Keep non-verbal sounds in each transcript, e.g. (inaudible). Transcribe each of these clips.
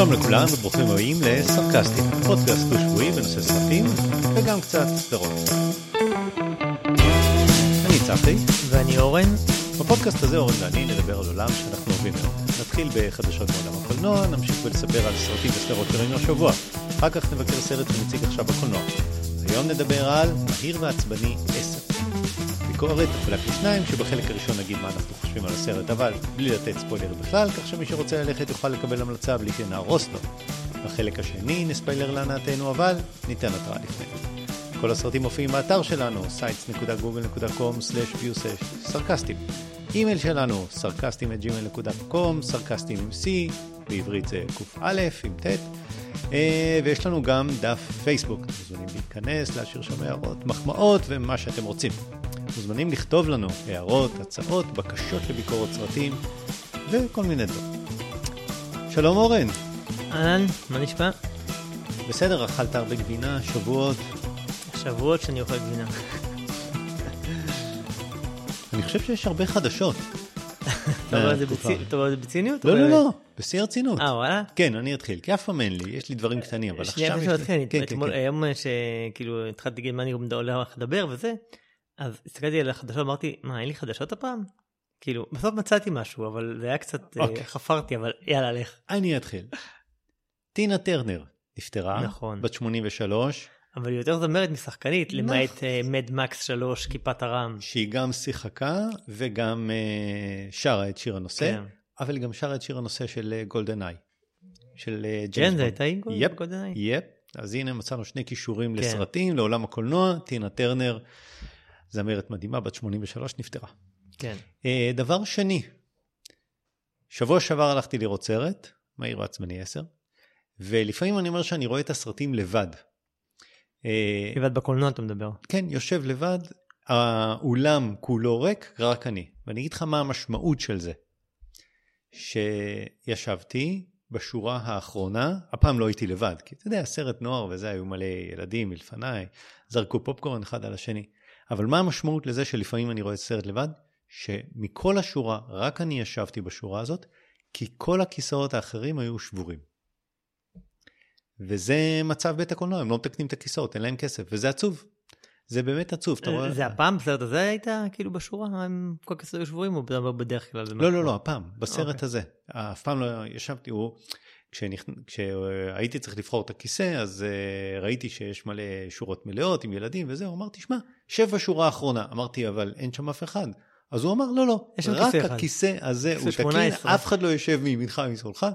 שלום לכולם וברוכים הבאים לסרקסטים, פודקאסט דו-שבועי בנושא סרטים וגם קצת סדרות. אני צחי. ואני אורן. בפודקאסט הזה אורן ואני נדבר על עולם שאנחנו אוהבים מאוד. נתחיל בחדשות מעולם הקולנוע, נמשיך ולספר על סרטים וסדרות שראינו השבוע. אחר כך נבקר סרט שמציג עכשיו בקולנוע. היום נדבר על מהיר ועצבני 10. ביקורת תחולק לשניים, שבחלק הראשון נגיד מה אנחנו חושבים על הסרט, אבל בלי לתת ספוילר בכלל, כך שמי שרוצה ללכת יוכל לקבל המלצה בלי שנהרוס לו. בחלק השני נספיילר להנאתנו, אבל ניתן התראה לפני. כל הסרטים מופיעים באתר שלנו, sites.google.com/viewsש סרקסטים. אימייל שלנו, סרקסטים עם C, בעברית זה קא עם ט'. אה, ויש לנו גם דף פייסבוק, אתם מוזמנים להיכנס, להשאיר שם הערות, מחמאות ומה שאתם רוצים. מוזמנים לכתוב לנו הערות, הצעות, בקשות לביקורות סרטים וכל מיני דברים. שלום אורן. אהלן, מה נשמע? בסדר, אכלת הרבה גבינה, שבועות. שבועות שאני אוכל גבינה. אני חושב שיש הרבה חדשות. אתה אומר את זה בציניות? לא, לא, לא, בשיא הרצינות. אה, וואלה? כן, אני אתחיל, כי אף פעם אין לי, יש לי דברים קטנים, אבל עכשיו יש לי... שנייה, כן, כן, כן. היום שכאילו התחלתי להגיד מה אני הולך לדבר וזה, אז הסתכלתי על החדשות, אמרתי, מה, אין לי חדשות הפעם? כאילו, בסוף מצאתי משהו, אבל זה היה קצת, אוקיי. אוקיי. חפרתי, אבל יאללה, לך. אני אתחיל. טינה טרנר נפטרה, נכון. בת 83. אבל היא יותר זמרת משחקנית, נכון. למעט מד מקס 3, כיפת הרעם. שהיא גם שיחקה וגם אה, שרה את שיר הנושא, כן. אבל היא גם שרה את שיר הנושא של Golden אה, Eye. של אה, כן, זה הייתה עם Golden Eye? yep, אז הנה מצאנו שני כישורים כן. לסרטים, לעולם הקולנוע, טינה טרנר, זמרת מדהימה, בת 83, נפטרה. כן. Uh, דבר שני, שבוע שעבר הלכתי לראות סרט, מהיר ועצמני 10, ולפעמים אני אומר שאני רואה את הסרטים לבד. אה, לבד בקולנוע אתה מדבר. כן, יושב לבד, האולם כולו ריק, רק אני. ואני אגיד לך מה המשמעות של זה. שישבתי בשורה האחרונה, הפעם לא הייתי לבד, כי אתה יודע, סרט נוער וזה, היו מלא ילדים מלפניי, זרקו פופקורן אחד על השני. אבל מה המשמעות לזה שלפעמים אני רואה סרט לבד? שמכל השורה, רק אני ישבתי בשורה הזאת, כי כל הכיסאות האחרים היו שבורים. וזה מצב בית הקולנוע, הם לא מתקנים את הכיסאות, אין להם כסף, וזה עצוב. זה באמת עצוב, אתה רואה? זה הפעם, בסרט הזה היית כאילו בשורה עם כל הכיסאות שבורים, או בדרך כלל? לא, לא, לא, הפעם, בסרט. אוקיי. הזה. אף פעם לא ישבתי, הוא... כשהייתי צריך לבחור את הכיסא, אז uh, ראיתי שיש מלא שורות מלאות עם ילדים וזה, הוא אמר, תשמע, שב בשורה האחרונה. אמרתי, אבל אין שם אף אחד. אז הוא אמר, לא, לא, רק הכיסא הזה הוא תקין, אף אחד לא יושב מימינך ומשמאלך.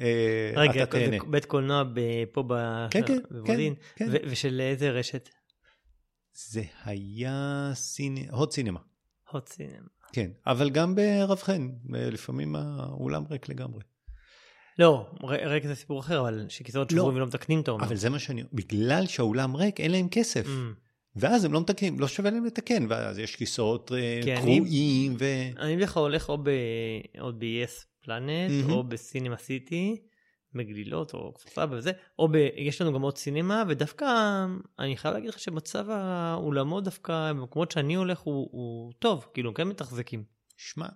אה, רגע, זה בית קולנוע פה כן, כן, בוודין, כן, ושל איזה רשת? זה היה הוט סינמה. הוט סינמה. כן, אבל גם ברב חן, לפעמים האולם ריק לגמרי. לא, ריק זה סיפור אחר, אבל שכיסאות שבורים ולא מתקנים, אתה אומר. אבל זה מה שאני... בגלל שהאולם ריק, אין להם כסף. Mm. ואז הם לא מתקנים, לא שווה להם לתקן, ואז יש כיסאות אה, קרועים ו... אני בדרך כלל הולך או ב-yes פלנט, mm-hmm. או בסינמה סיטי, בגלילות, או כפר סבא וזה, או ב... יש לנו גם עוד סינמה, ודווקא אני חייב להגיד לך שמצב האולמות דווקא במקומות שאני הולך הוא, הוא טוב, כאילו, כן מתחזקים. שמע,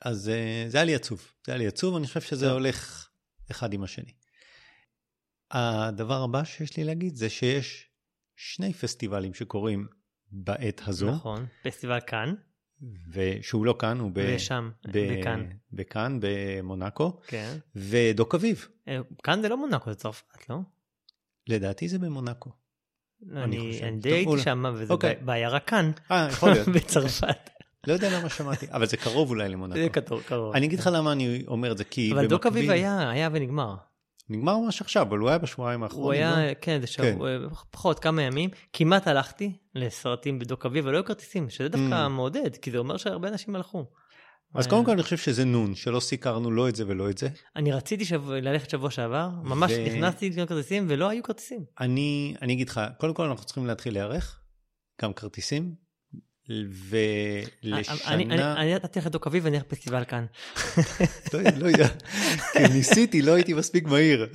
אז אה, זה היה לי עצוב, זה היה לי עצוב, אני חושב שזה. הולך אחד עם השני. הדבר הבא שיש לי להגיד זה שיש שני פסטיבלים שקורים בעת הזו. נכון, פסטיבל כאן. ושהוא לא כאן, הוא ב... ושם, בכאן. בכאן, במונאקו. כן. ודוק אביב. אה, כאן זה לא מונאקו, זה צרפת, לא? לדעתי זה במונאקו. אני, אני די הייתי שם, וזה אוקיי. בעיירה כאן. אה, יכול להיות. (laughs) בצרפת. לא יודע למה שמעתי, אבל זה קרוב אולי למונאקו. זה קרוב. אני אגיד לך למה אני אומר את זה, כי אבל דוק אביב היה, היה ונגמר. נגמר ממש עכשיו, אבל הוא היה בשבועיים האחרונים. הוא היה, לא? כן, זה שבוע, כן. פחות, כמה ימים. כמעט הלכתי לסרטים בדוק אביב, ולא היו כרטיסים, שזה דווקא mm. מעודד, כי זה אומר שהרבה אנשים הלכו. אז קודם כל אני חושב שזה נון, שלא סיקרנו לא את זה ולא את זה. אני רציתי ללכת שבוע שעבר, ממש ו... נכנסתי לקנות כרטיסים ולא היו כרטיסים. אני, אני אגיד לך, קודם כל אנחנו צריכים להתחיל להיערך, גם כרטיסים, ולשנה... אני נתתי לך דוק אביב ואני הולך פסטיבל כאן. לא יודע, (laughs) ניסיתי, לא הייתי מספיק מהיר.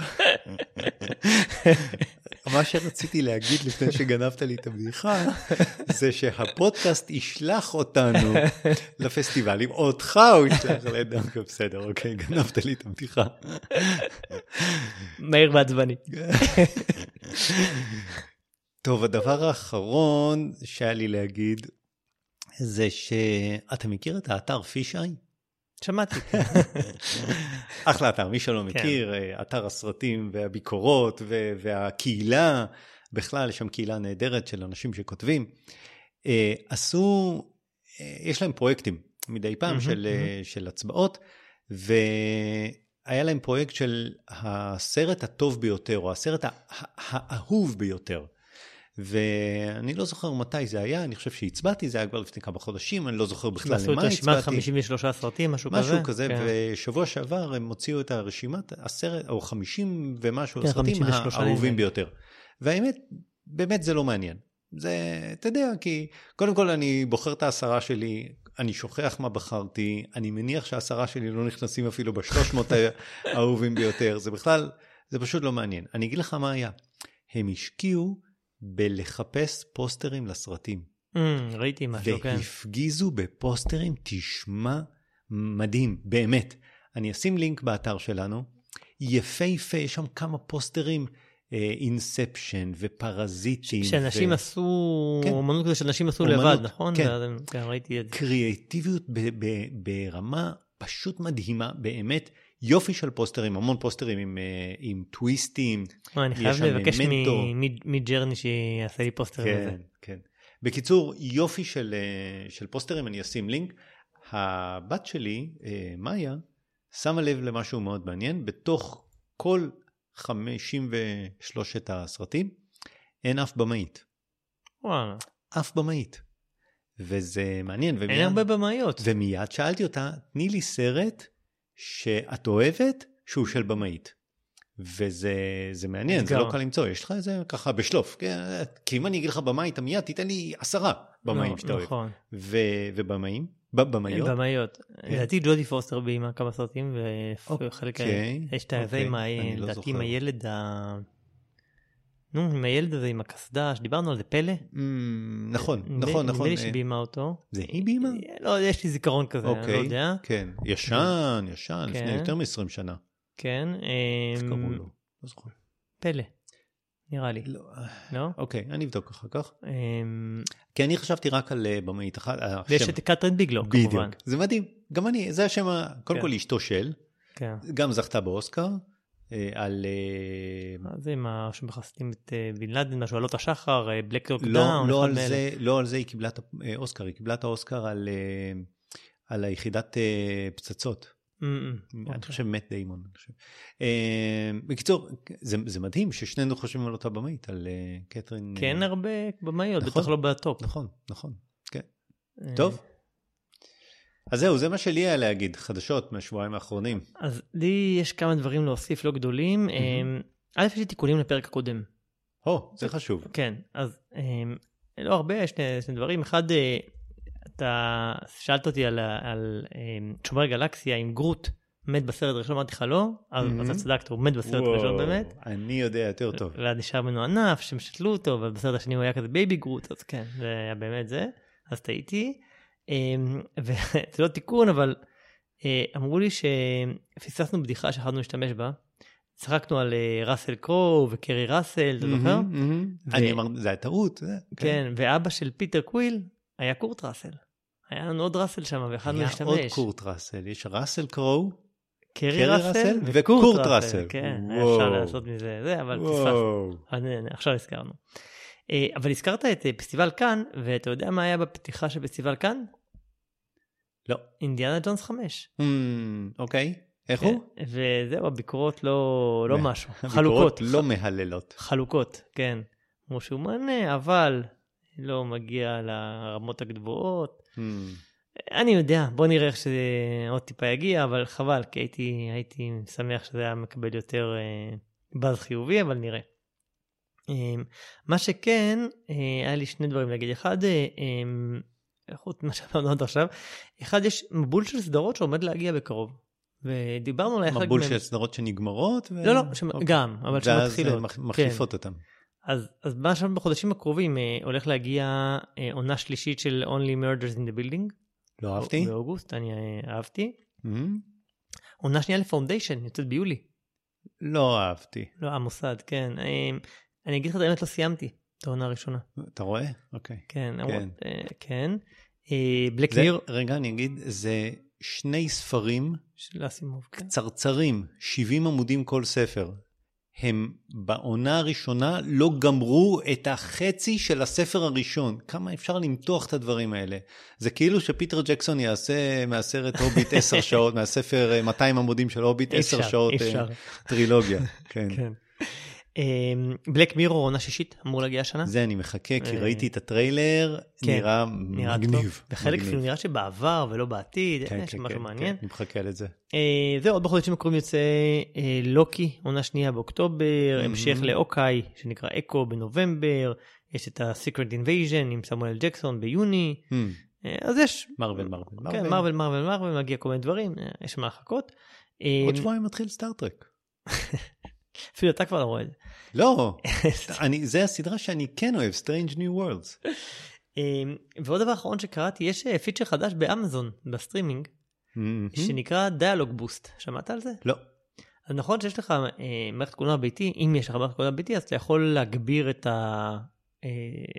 מה שרציתי להגיד לפני שגנבת לי את הבדיחה, זה שהפודקאסט ישלח אותנו לפסטיבלים, אותך הוא ישלח לדווקא, בסדר, אוקיי, גנבת לי את הבדיחה. מהיר ועצבני. טוב, הדבר האחרון שהיה לי להגיד, זה שאתה מכיר את האתר פישאי? שמעתי. (laughs) אחלה אתר, מי שלא כן. מכיר, אה, אתר הסרטים והביקורות והקהילה, בכלל, יש שם קהילה נהדרת של אנשים שכותבים. אה, עשו, אה, יש להם פרויקטים מדי פעם מהמם, של, מהמם. של הצבעות, והיה להם פרויקט של הסרט הטוב ביותר, או הסרט הא- האהוב ביותר. ואני לא זוכר מתי זה היה, אני חושב שהצבעתי, זה היה כבר לפני כמה חודשים, אני לא זוכר בכלל עשו את למה רשימת הצבעתי. 53 סרטים, משהו כזה. משהו כזה, כן. ושבוע שעבר הם הוציאו את הרשימת, הסרט, או 50 ומשהו כן, הסרטים 53 האהובים. ביותר. והאמת, באמת זה לא מעניין. זה, אתה יודע, כי קודם כל אני בוחר את העשרה שלי, אני שוכח מה בחרתי, אני מניח שהעשרה שלי לא נכנסים אפילו בשלוש מאות (laughs) האהובים ביותר, זה בכלל, זה פשוט לא מעניין. אני אגיד לך מה היה, הם השקיעו בלחפש פוסטרים לסרטים. Mm, ראיתי משהו, כן. והפגיזו בפוסטרים, תשמע, מדהים, באמת. אני אשים לינק באתר שלנו, יפהפה, יש שם כמה פוסטרים, אינספשן ופרזיטים. שאנשים ו- עשו, כן. אומנות כזה שאנשים עשו אומנות, לבד, נכון? כן. ואז כן, ראיתי את זה. קריאטיביות ב- ב- ברמה פשוט מדהימה, באמת. יופי של פוסטרים, המון פוסטרים עם, אה, עם טוויסטים. אה, אני חייב לבקש מ Midjourney שיעשה לי פוסטר לזה. כן, כן. בקיצור, יופי של, אה, של פוסטרים, אני אשים לינק. הבת שלי, אה, מאיה, שמה לב למשהו מאוד מעניין, בתוך כל 53 הסרטים, אין אף במאית. וואלה. אף במאית. וזה מעניין, ומיד, אין הרבה במאיות. ומיד שאלתי אותה, תני לי סרט שאת אוהבת שהוא של במאית. וזה זה מעניין, זה. לא קל למצוא, יש לך איזה ככה בשלוף, כן? כי אם אני אגיד לך במאי, אתה מיד תיתן לי עשרה במאים לא, שאתה אוהב. נכון. ובמאים? במאיות? במאיות. לדעתי ג'ודי פוסטר ביימה כמה סרטים וחלק אוקיי, יש את הזה אוקיי, עם ה... אני לא לדעתי עם זוכר. הילד ה... נו, עם הילד הזה עם הקסדה שדיברנו על זה פלא. Mm, נכון, נדמה- נכון, נדמה נכון. לי אה, שביימה אותו. זה היא ביימה? לא, יש לי זיכרון כזה, אני לא אוקיי, יודע. כן. ישן, ישן, לפני כן. יותר מ-20 שנה. כן. איך אמ, קראו לו? לא זוכר. פלא. נראה לי. לא, לא? אוקיי, אני אבדוק אחר כך. אמ, כי אני חשבתי רק על אה, במאית אחת. אה, ויש השם. את קטרין ביגלו כמובן. בדיוק. זה מדהים. גם אני, זה השם, קודם כן. כל אשתו של, כן. גם זכתה באוסקר, אה, על... אה, מה זה עם ה... שמחסנים את אה, בן לאדן, משהו עלות השחר, בלק לא, דאון. לא, על. זה, לא על זה היא קיבלה את האוסקר, היא קיבלה את האוסקר על, אה, על היחידת אה, פצצות. אמ, אני אוקיי. חושב מת דיימון. אני. אה, בקיצור, זה, זה מדהים ששנינו חושבים על אותה במאית, על אה, קתרין. אה, הרבה במאיות, נכון. בטח לא בטופ. נכון, נכון. כן. אה, טוב. אז זהו, זה מה שלי היה להגיד, חדשות מהשבועיים האחרונים. אז לי יש כמה דברים להוסיף לא גדולים. אמ, א', יש לי תיקונים לפרק הקודם. הו, זה חשוב. כן, אז אמ, לא הרבה, יש שני, דברים. אחד, אה, אתה שאלת אותי על, על אמ, שומרי הגלקסיה עם גרוט מת בסרט הראשון, אמרתי לך לא, אז. אתה צדקת, הוא מת בסרט הראשון באמת. אני יודע יותר טוב. ואז נשאר ממנו ענף שהם שתלו אותו, אבל בסרט השני הוא היה כזה baby גרוט, אז כן, זה היה באמת זה, אז טעיתי. אמ, וזה (laughs) לא תיקון, אבל אה, אמרו לי שפספסנו בדיחה שיכולנו להשתמש בה. צחקנו על אה, ראסל קרו וקרי ראסל, אתה זוכר? אני אמרתי, זה היה טעות. זה- כן, ואבא של פיטר קוויל היה קורט ראסל. היה לנו עוד ראסל שם ויכולנו היה עוד להשתמש. קורט ראסל, יש ראסל קרו, קרי ראסל וקורט ראסל. כן. אפשר לעשות מזה זה, אבל פספסנו. עכשיו הזכרנו. אה, אבל הזכרת את פסטיבל כאן, ואתה יודע מה היה בפתיחה של פסטיבל כאן? לא. אינדיאנה ג'ונס 5. Hmm, אוקיי, איך הוא? וזהו, הביקורות לא, לא? משהו. חלוקות. לא מהללות. חלוקות, כן. כמו שהוא מענה, אבל לא מגיע לרמות הגבוהות. Hmm, אני יודע, בוא נראה איך שזה עוד טיפה יגיע, אבל חבל, כי הייתי, הייתי שמח שזה היה מקבל יותר אה, באז חיובי, אבל נראה. אה, מה שכן, אה, היה לי שני דברים להגיד. אחד, אה, אה, חוץ ממה שאמרנו עד עכשיו, אחד, יש מבול של סדרות שעומד להגיע בקרוב. ודיברנו על אחד מבול. של סדרות שנגמרות? ו- לא, לא, ש... אוקיי. גם, אבל ואז שמתחילות. אה, מח- מחליפות אותם. אז, אז מה שם בחודשים הקרובים אה, הולך להגיע אה, עונה שלישית של Only Murders in the Building. לא אהבתי. באוגוסט, אני אה, אהבתי. Mm, עונה שנייה ל Foundation, יוצאת ביולי. לא אהבתי. לא, המוסד, כן. אה, אני אגיד לך את האמת, לא סיימתי את העונה הראשונה. אתה רואה? אוקיי. כן, כן. אה, כן. בלק זה- מיר רגע, אני אגיד, זה שני ספרים של אסימוב, כן. קצרצרים, 70 עמודים כל ספר. הם בעונה הראשונה לא גמרו את החצי של הספר הראשון. כמה אפשר למתוח את הדברים האלה? זה כאילו שפיטר ג'קסון יעשה מהסרט הוביט (laughs) 10 שעות, מהספר אה, 200 עמודים של הוביט אי 10 אפשר, שעות אה, אפשר. טרילוגיה. כן. כן. Black Mirror עונה שישית אמור להגיע השנה. זה אני מחכה, כי אה, ראיתי את הטריילר, כן, נראה נראה מגניב. טוב. מגניב. אפילו נראה שבעבר ולא בעתיד, כן, יש כן, משהו כן, מעניין. כן, אני מחכה לזה. אה, זהו, עוד בחודשים הקרובים יוצא אה, לוקי, עונה שנייה באוקטובר. המשך לאוקיי, שנקרא אקו בנובמבר, יש את ה-Secret Invasion עם סמואל ג'קסון ביוני, אה, אז יש, מארוול, מארוול, כן, מארוול, מארוול, מארוול, מגיע כל מיני דברים, אה, יש מה לחכות. אה, עוד שבועיים מתחיל Star Trek. (laughs) אפילו אתה כבר לא רואה את זה. לא, (laughs) אני, זה הסדרה שאני כן אוהב, Strange New Worlds. אה, ועוד דבר אחרון שקראתי, יש אה, פיצ'ר חדש באמזון, בסטרימינג. שנקרא Dialogue Boost. שמעת על זה? לא. אז נכון שיש לך אה, מערכת קולנוע ביתי, אם יש לך מערכת קולנוע ביתי, אז אתה יכול להגביר את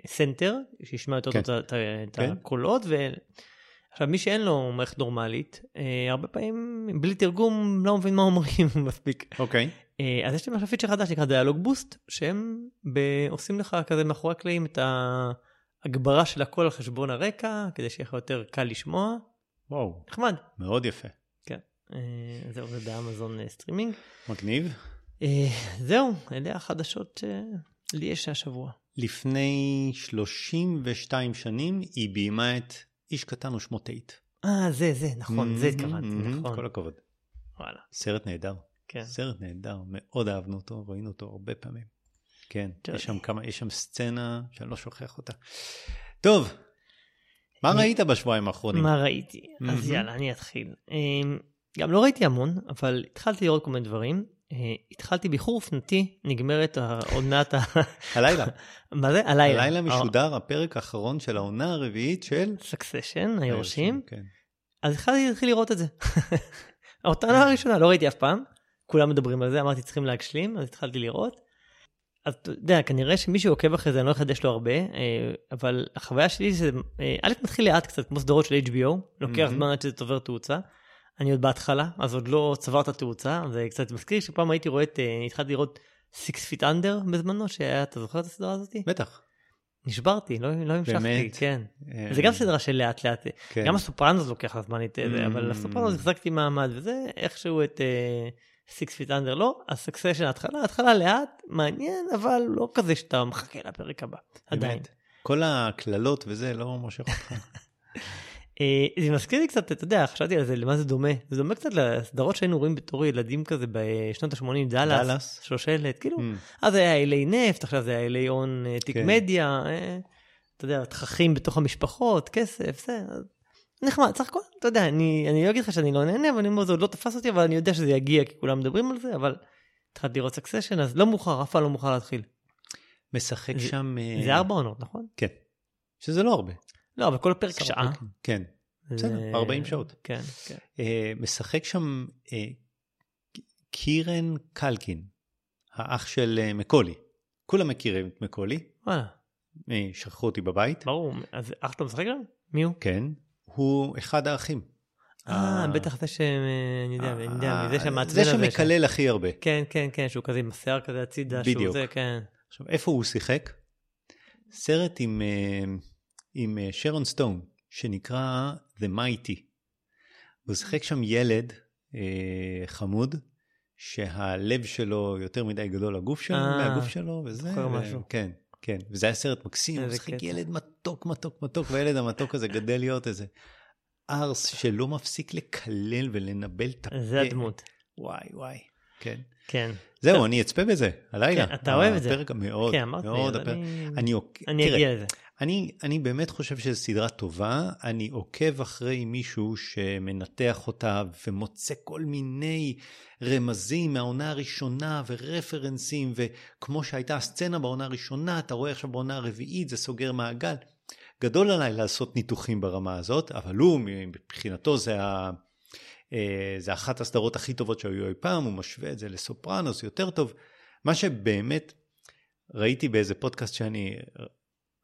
ה center, שישמע יותר כן. את ה- את כן. הקולות. עכשיו, מי שאין לו מערכת נורמלית, אה, הרבה פעמים בלי תרגום לא מבין מה אומרים (laughs) מספיק. אוקיי. אה, אז יש להם עכשיו פיצ'ר חדש שנקרא Dialogue Boost, שהם ב... עושים לך כזה מאחורי הקלעים את ההגברה של הקול על חשבון הרקע, כדי שיהיה לך יותר קל לשמוע. וואו, נחמד. מאוד יפה. אה, זהו, זה באמזון אה, סטרימינג. מגניב. אה, זהו, אלה החדשות שלי יש השבוע. לפני 32 שנים היא ביימה את איש קטן ושמו טייט. אה, זה, זה, נכון, זה התכוונתי, נכון. כל הכבוד. וואלה, סרט נהדר. כן. סרט נהדר, מאוד אהבנו אותו, ראינו אותו הרבה פעמים. כן. יש שם כמה, יש שם סצנה שאני לא שוכח אותה. טוב, מה ראית בשבועיים האחרונים? מה ראיתי? אז. יאללה, אני אתחיל. אה, גם לא ראיתי המון, אבל התחלתי לראות כל מיני דברים. אה, התחלתי באיחור אופנתי, נגמרת העונת ה... הלילה. (laughs) מה זה? הלילה. הלילה משודר הפרק האחרון של העונה הרביעית של... סקסשן, היורשים. כן. אז התחלתי להתחיל לראות את זה. (laughs) אותה עונה הראשונה, לא ראיתי אף פעם. כולם מדברים על זה, אמרתי צריכים להשלים, אז התחלתי לראות. אז אתה יודע, כנראה שמי שעוקב אחרי זה, אני לא אחדש לו הרבה, אה, אבל החוויה שלי זה, אה, א', מתחיל לאט קצת, כמו סדרות של HBO, לוקח. זמן עד שזה צובר תאוצה. אני עוד בהתחלה, אז עוד לא צבר את התאוצה, זה קצת מזכיר שפעם הייתי רואה את, אה, התחלתי לראות Six Feet Under בזמנו, שהיה, אתה זוכר את הסדרה הזאת? בטח. נשברתי, לא, לא המשכתי, באמת? כן. אה, זה גם סדרה של לאט לאט, כן. גם הסופרנוס לוקח לה זמן את זה, אבל Mm. הסופרנוס החזקתי מעמד וזה איכשהו את Six Feet Under לא, ה Succession ההתחלה, התחלה לאט, מעניין, אבל לא כזה שאתה מחכה לפרק הבא, עדיין. כל הקללות וזה לא מושך אותך. (laughs) אה, זה מזכיר לי קצת, אתה יודע, חשבתי על זה, למה זה דומה? זה דומה קצת לסדרות שהיינו רואים בתור ילדים כזה בשנות ה-80, דאלאס, דאלאס. שושלת, כאילו, Mm. אז היה אילי נפט, עכשיו זה היה הון אה, תיק כן. מדיה, אה, אתה יודע, תככים בתוך המשפחות, כסף, זה, אז נחמד, סך הכל, אתה יודע, אני, אני לא אגיד לך שאני לא נהנה, אבל אני אומר, זה עוד לא תפס אותי, אבל אני יודע שזה יגיע, כי כולם מדברים על זה, אבל התחלתי לראות סקסשן, אז לא מאוחר, אף פעם לא מאוחר להתחיל. משחק זה- שם... זה ארבע עונות, נכון? כן. שזה לא הרבה. לא, אבל כל פרק שעה. כן. זה- בסדר, 40 שעות. כן, כן. אה, משחק שם אה, קירן קלקין, האח של אה, מקולי. כולם מכירים את מקולי, וואלה, אה, שכחו אותי בבית. ברור, אז אח שלו משחק גם? מי הוא? כן, הוא אחד האחים. אה, בטח זה ש... אני יודע, אני יודע, אה, זה שהמעצבן זה הזה. ש- שמקלל הכי הרבה. כן, כן, כן, שהוא כזה עם השיער כזה הצידה, שהוא. זה, כן. עכשיו, איפה הוא שיחק? סרט עם, אה, עם אה, שרון סטון, שנקרא The Mighty. הוא שיחק שם ילד אה, חמוד, שהלב שלו יותר מדי גדול לגוף שלו, אה, מהגוף שלו, וזה... זוכר משהו. כן, כן. וזה היה סרט מקסים, הוא שיחק. ילד מתוק, מתוק, מתוק, והילד המתוק הזה גדל להיות איזה ארס שלא מפסיק לקלל ולנבל את הפה. זה הדמות. וואי, וואי. כן. כן. זהו. אני אצפה בזה, הלילה. כן, אתה אוהב את זה. הפרק כן, מאוד, אז הפרק. אני- תראה, אגיע לזה. אני, אני באמת חושב שזו סדרה טובה, אני עוקב אחרי מישהו שמנתח אותה ומוצא כל מיני רמזים מהעונה הראשונה ורפרנסים, וכמו שהייתה הסצנה בעונה הראשונה, אתה רואה עכשיו בעונה הרביעית, זה סוגר מעגל. גדול עליי לעשות ניתוחים ברמה הזאת, אבל הוא, מבחינתו זה, ה, זה אחת הסדרות הכי טובות שהיו אי פעם, הוא משווה את זה לסופרנוס יותר טוב. מה שבאמת ראיתי באיזה פודקאסט שאני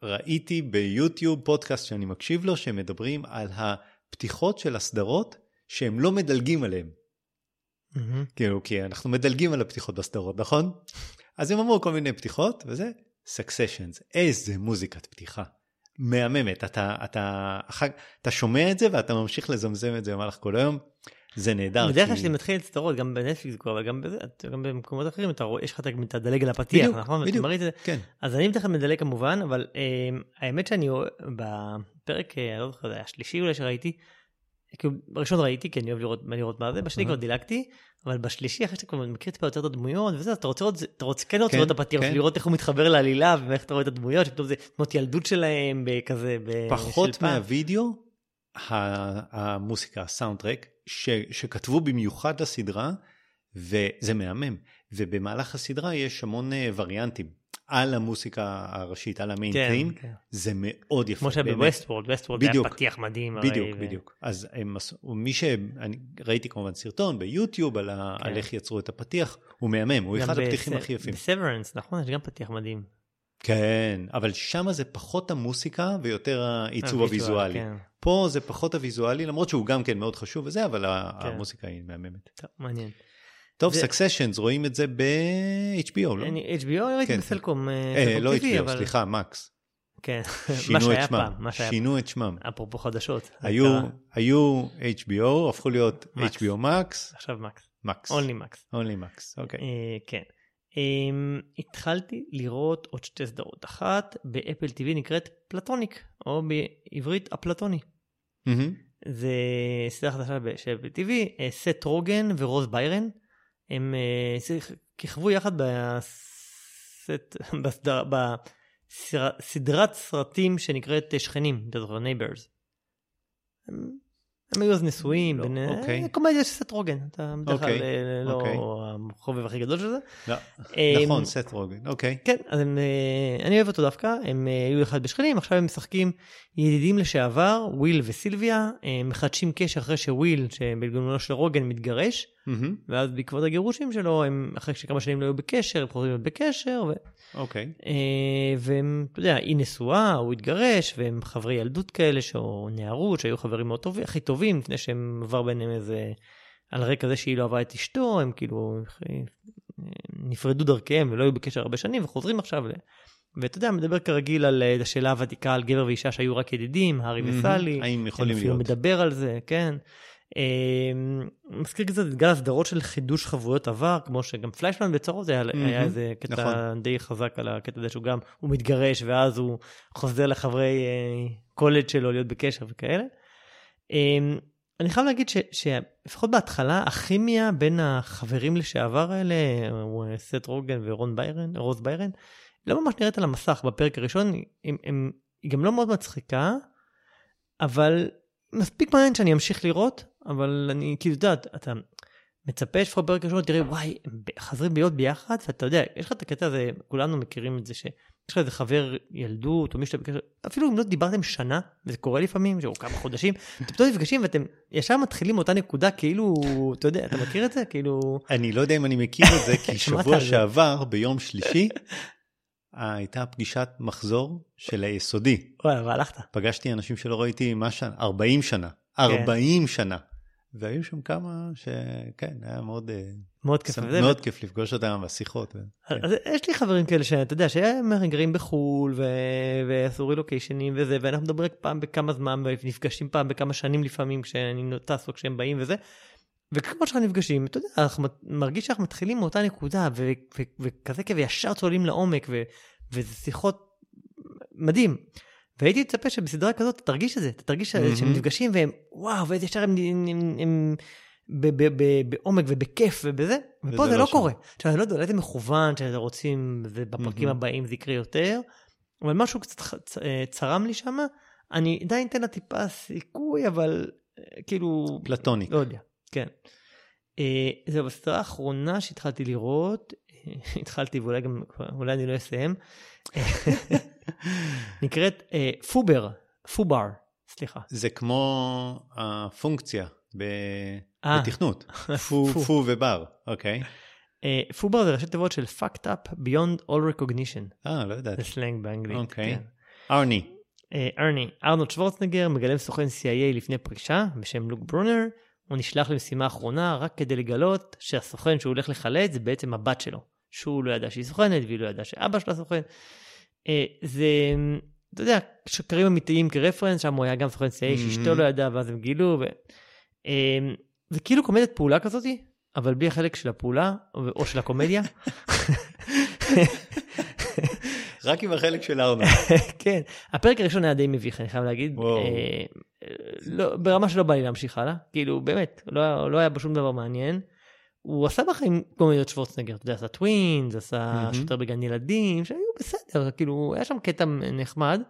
ראיתי ביוטיוב פודקאסט שאני מקשיב לו, שהם מדברים על הפתיחות של הסדרות שהם לא מדלגים עליהם. מהמם. כאילו, כי אנחנו מדלגים על הפתיחות בסדרות, נכון? אז הם אמרו כל מיני פתיחות, וזה סקסשנס. איזה מוזיקת פתיחה. מהממת. אתה, אתה, אחר, אתה שומע את זה ואתה ממשיך לזמזם את זה במהלך כל היום. זה נהדר. בדרך כלל כשאני מתחיל סדרות, גם בנטפליקס אבל גם בזה, אתה- גם במקומות אחרים, אתה רואה, יש לך את אתה מדלג על הפתיח, בדיוק, נכון? בדיוק. את זה. כן. אז אני כלל מדלג כמובן, אבל אה, האמת שאני בפרק, אה, אני לא זוכר, זה היה השלישי אולי שראיתי, כאילו, בראשון ראיתי, כי אני אוהב לראות מה לראות מה זה, בשני. כבר דילגתי, אבל בשלישי, אחרי שאתה כבר מכיר טיפה יותר את הדמויות וזה, אתה רוצה לראות, אתה רוצה כן רוצה כן, לראות את הפתיח, כן. לראות איך הוא מתחבר לעלילה, ואיך אתה רואה את הדמויות, שפתאום זה תמות ילדות שלהם, בכזה, ב- פחות. מהווידאו, המוסיקה, הסאונדטרק, שכתבו במיוחד לסדרה, וזה מהמם. ובמהלך הסדרה יש המון אה, וריאנטים על המוסיקה הראשית, על ה main כן, כן. זה מאוד יפה. כמו שהיה באמת. ב Westworld, Westworld היה בדיוק. פתיח מדהים. הרי, בדיוק, ו- בדיוק. אז הם מי ש... אני ראיתי כמובן סרטון ביוטיוב על, ה... כן. על איך יצרו את הפתיח, הוא מהמם, הוא אחד הפתיחים הכי יפים. ב Severance, נכון? יש גם פתיח מדהים. כן, אבל שם זה פחות המוסיקה ויותר העיצוב הוויזואל, הוויזואלי. כן. פה זה פחות הוויזואלי, למרות שהוא גם כן מאוד חשוב וזה, אבל כן. המוסיקה היא מהממת. טוב, מעניין. טוב, סקסשנס, רואים את זה ב-HBO, לא? אני HBO ראיתי כן. בסלקום. אה, סלקום לא HBO, סליחה, מקס. כן, (laughs) מה שינו את שהיה שמם. פעם, שינו את שמם. אפרופו חדשות. היו, HBO, הפכו להיות. HBO מקס, עכשיו מקס, מקס. אונלי מקס. אונלי מקס, אוקיי. אה, כן. אמ, התחלתי לראות עוד שתי סדרות. אחת באפל TV נקראת פלטוניק, או בעברית אפלטוני. זה סדרה חדשה ב- של Apple TV, אה, סת' רוגן ורוז ביירן. הם אה, כיכבו יחד בסט, (laughs) בסדר, בסדרת סרטים שנקראת אה, שכנים, אתה זוכר, Neighbors. הם, הם היו אז נשואים, לא, בין, אה, אוקיי. קומדיה של סת' רוגן, אתה בדרך כלל אוקיי, אה, לא אוקיי. החובב הכי גדול של זה. לא, אה, נכון, סת' רוגן, אוקיי. כן, אז הם, אה, אני אוהב אותו דווקא, הם אה, היו אחד בשכנים, עכשיו הם משחקים ידידים לשעבר, וויל וסילביה, אה, מחדשים קשר אחרי שוויל, שבגלגולו של רוגן, מתגרש, מהמם. ואז בעקבות הגירושים שלו, הם אחרי שכמה שנים לא היו בקשר, הם חוזרים להיות בקשר, ו, אוקיי. אה, והם, אתה יודע, היא נשואה, הוא התגרש, והם חברי ילדות כאלה, או נערות, שהיו חברים מאוד טובים, הכי טובים, לפני שהם עבר ביניהם איזה, על רקע זה שהיא לא אהבה את אשתו, הם כאילו אה, נפרדו דרכיהם ולא היו בקשר הרבה שנים, וחוזרים עכשיו ל... ואתה יודע, מדבר כרגיל על אה, השאלה הוותיקה על גבר ואישה שהיו רק ידידים, הארי מהמם. וסלי. האם יכולים אפילו להיות? מדבר על זה, כן. אה, מזכיר קצת את גל הסדרות של חידוש חבויות עבר, כמו שגם פליישמן בצרות היה, מהמם. היה איזה קטע נכון. די חזק על הקטע הזה שהוא גם, הוא מתגרש ואז הוא חוזר לחברי אה, קולג' שלו להיות בקשר וכאלה. אה, אני חייב להגיד שלפחות בהתחלה הכימיה בין החברים לשעבר האלה, הוא, אה, סט רוגן ורון ביירן, רוז ביירן, לא ממש נראית על המסך בפרק הראשון, הם, הם, היא גם לא מאוד מצחיקה, אבל מספיק מעניין שאני אמשיך לראות, אבל אני כאילו, אתה יודע, אתה מצפה שלפחות בפרק הראשון תראה, וואי, הם חוזרים להיות ביחד, ואתה יודע, יש לך את הקטע הזה, כולנו מכירים את זה, שיש לך איזה חבר ילדות, או מישהו בקשר, אפילו אם לא דיברתם שנה, וזה קורה לפעמים, שהוא כמה חודשים, אתם פתאום נפגשים ואתם ישר מתחילים מאותה נקודה, כאילו, אתה יודע, אתה מכיר את זה? כאילו, אני לא יודע אם אני מכיר את זה, כי (laughs) שבוע. שעבר, ביום שלישי, הייתה פגישת מחזור של היסודי. וואלה, והלכת. פגשתי אנשים שלא ראיתי מה שנה, 40 שנה. כן. 40 שנה. והיו שם כמה שכן, היה מאוד, אה, מאוד כיף. מאוד כיף לפגוש אותם בשיחות. ו- כן. אז יש לי חברים כאלה שאתה יודע שהם גרים בחול ו... ועשו רילוקיישנים וזה ואנחנו מדברים פעם בכמה זמן ונפגשים פעם בכמה שנים לפעמים כשאני טס או כשהם באים וזה. וכמו שאנחנו נפגשים אתה יודע אנחנו מרגיש שאנחנו מתחילים מאותה נקודה ו... ו... וכזה כזה ישר צוללים לעומק ו... וזה שיחות מדהים. והייתי מצפה שבסדרה כזאת אתה תרגיש את זה אתה תרגיש מהמם. שהם נפגשים והם וואו ואיזה ישר הם, הם, הם, הם ב- ב- ב- בעומק ובכיף ובזה, ופה זה לא לא. קורה. עכשיו, אני לא יודע, אולי זה מכוון, שאתם רוצים, ובפרקים מהמם. הבאים זה יקרה יותר, אבל משהו קצת צ- אה, צרם לי שם, אני עדיין אתן לה טיפה סיכוי, אבל אה, כאילו, פלטוני. לא יודע, כן. אה, זהו, בסדרה האחרונה שהתחלתי לראות, אה, (laughs) התחלתי ואולי גם, אולי אני לא אסיים, אה, (laughs) נקראת FUBAR, FUBAR, סליחה. זה כמו הפונקציה. בתכנות. (laughs) foo, ו bar, אוקיי. FUBAR זה ראשי תיבות של fucked up beyond all recognition, אה, לא ידעתי. זה סלנג באנגלית. אוקיי. כן. ארני. ארני, ארנולד שוורצנגר מגלם סוכן CIA לפני פרישה בשם לוק ברונר, הוא נשלח למשימה האחרונה רק כדי לגלות שהסוכן שהוא הולך לחלץ זה בעצם הבת שלו, שהוא לא ידע שהיא סוכנת והיא לא ידעה שאבא שלה סוכן. אה, זה, אתה יודע, שקרים אמיתיים כרפרנס, שם הוא היה גם סוכן CIA שאשתו Mhm. לא ידעה ואז הם גילו. ו... אה, זה כאילו קומדיית פעולה כזאתי, אבל בלי החלק של הפעולה או של הקומדיה. (laughs) (laughs) רק עם החלק של ארני. (laughs) כן, הפרק הראשון היה די מביך, אני חייב להגיד. אה, לא, ברמה שלא בא לי להמשיך הלאה, כאילו באמת, לא, היה- לא היה בו שום דבר מעניין. הוא עשה בחיים קומדיות שוורצנגר, אתה יודע, עשה Twins, עשה. שוטר בגן ילדים, שהיו בסדר, כאילו, היה שם קטע נחמד,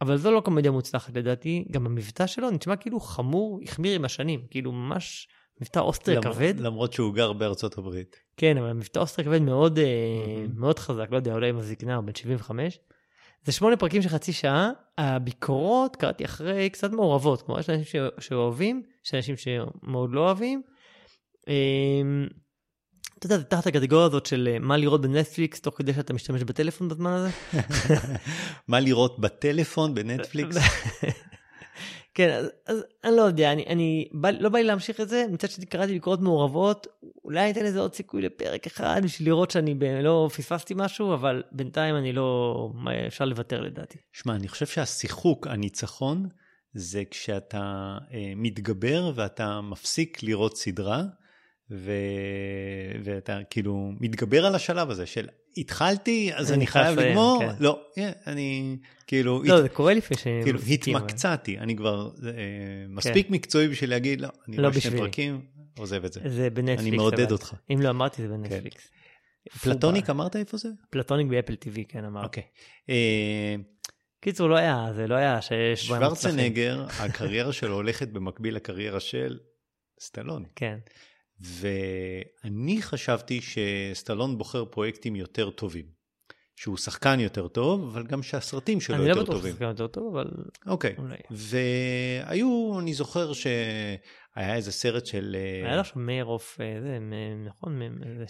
אבל זו לא קומדיה מוצלחת לדעתי, גם המבטא שלו נשמע כאילו חמור, החמיר עם השנים, כאילו ממש מבטא אוסטרי למ- כבד. למרות שהוא גר בארצות הברית. כן, אבל מבטא אוסטרי כבד מאוד, אה, מהמם. מאוד חזק, לא יודע, אולי עם הזקנה, הוא בן 75. זה שמונה פרקים של חצי שעה, הביקורות קראתי אחרי קצת מעורבות, כמו יש אנשים ש- שאוהבים, יש אנשים שמאוד לא אוהבים. אה, אתה יודע, זה תחת הקטגוריה הזאת של אה, מה לראות בנטפליקס תוך כדי שאתה משתמש בטלפון בזמן הזה. (laughs) מה לראות בטלפון, בנטפליקס? (laughs) כן, אז, אז אני לא יודע, אני, אני בא, לא בא לי להמשיך את זה, מצד שני קראתי ביקורות מעורבות, אולי אתן לזה עוד סיכוי לפרק אחד בשביל לראות שאני ב, לא פספסתי משהו, אבל בינתיים אני לא, אפשר לוותר לדעתי. שמע, אני חושב שהשיחוק, הניצחון, זה כשאתה אה, מתגבר ואתה מפסיק לראות סדרה, ו... ואתה כאילו מתגבר על השלב הזה של התחלתי, אז אני חייב לגמור. כן. לא, אה, אני כאילו, לא. זה קורה לפני שהם כאילו התמקצעתי, אני כבר אה, מספיק מקצועי בשביל להגיד, לא, אני לא רואה שני. פרקים, עוזב את זה. זה בנטפליקס. אני מעודד אותך. אם לא אמרתי זה בנטפליקס. Platonic אמרת איפה זה? Platonic ב Apple TV, כן אמרתי. אוקיי. אה, קיצור, לא היה, זה לא היה שיש... שוורצנגר, הקריירה שלו הולכת במקביל לקריירה של סטלון. כן. ואני חשבתי שסטלון בוחר פרויקטים יותר טובים. שהוא שחקן יותר טוב, אבל גם שהסרטים שלו אני לא יותר בטוח טובים. שזה גם יותר טוב, אבל אוקיי. אולי. והיו, אני זוכר שהיה איזה סרט של... אה, היה לך שם מאיר אוף, אה, נכון?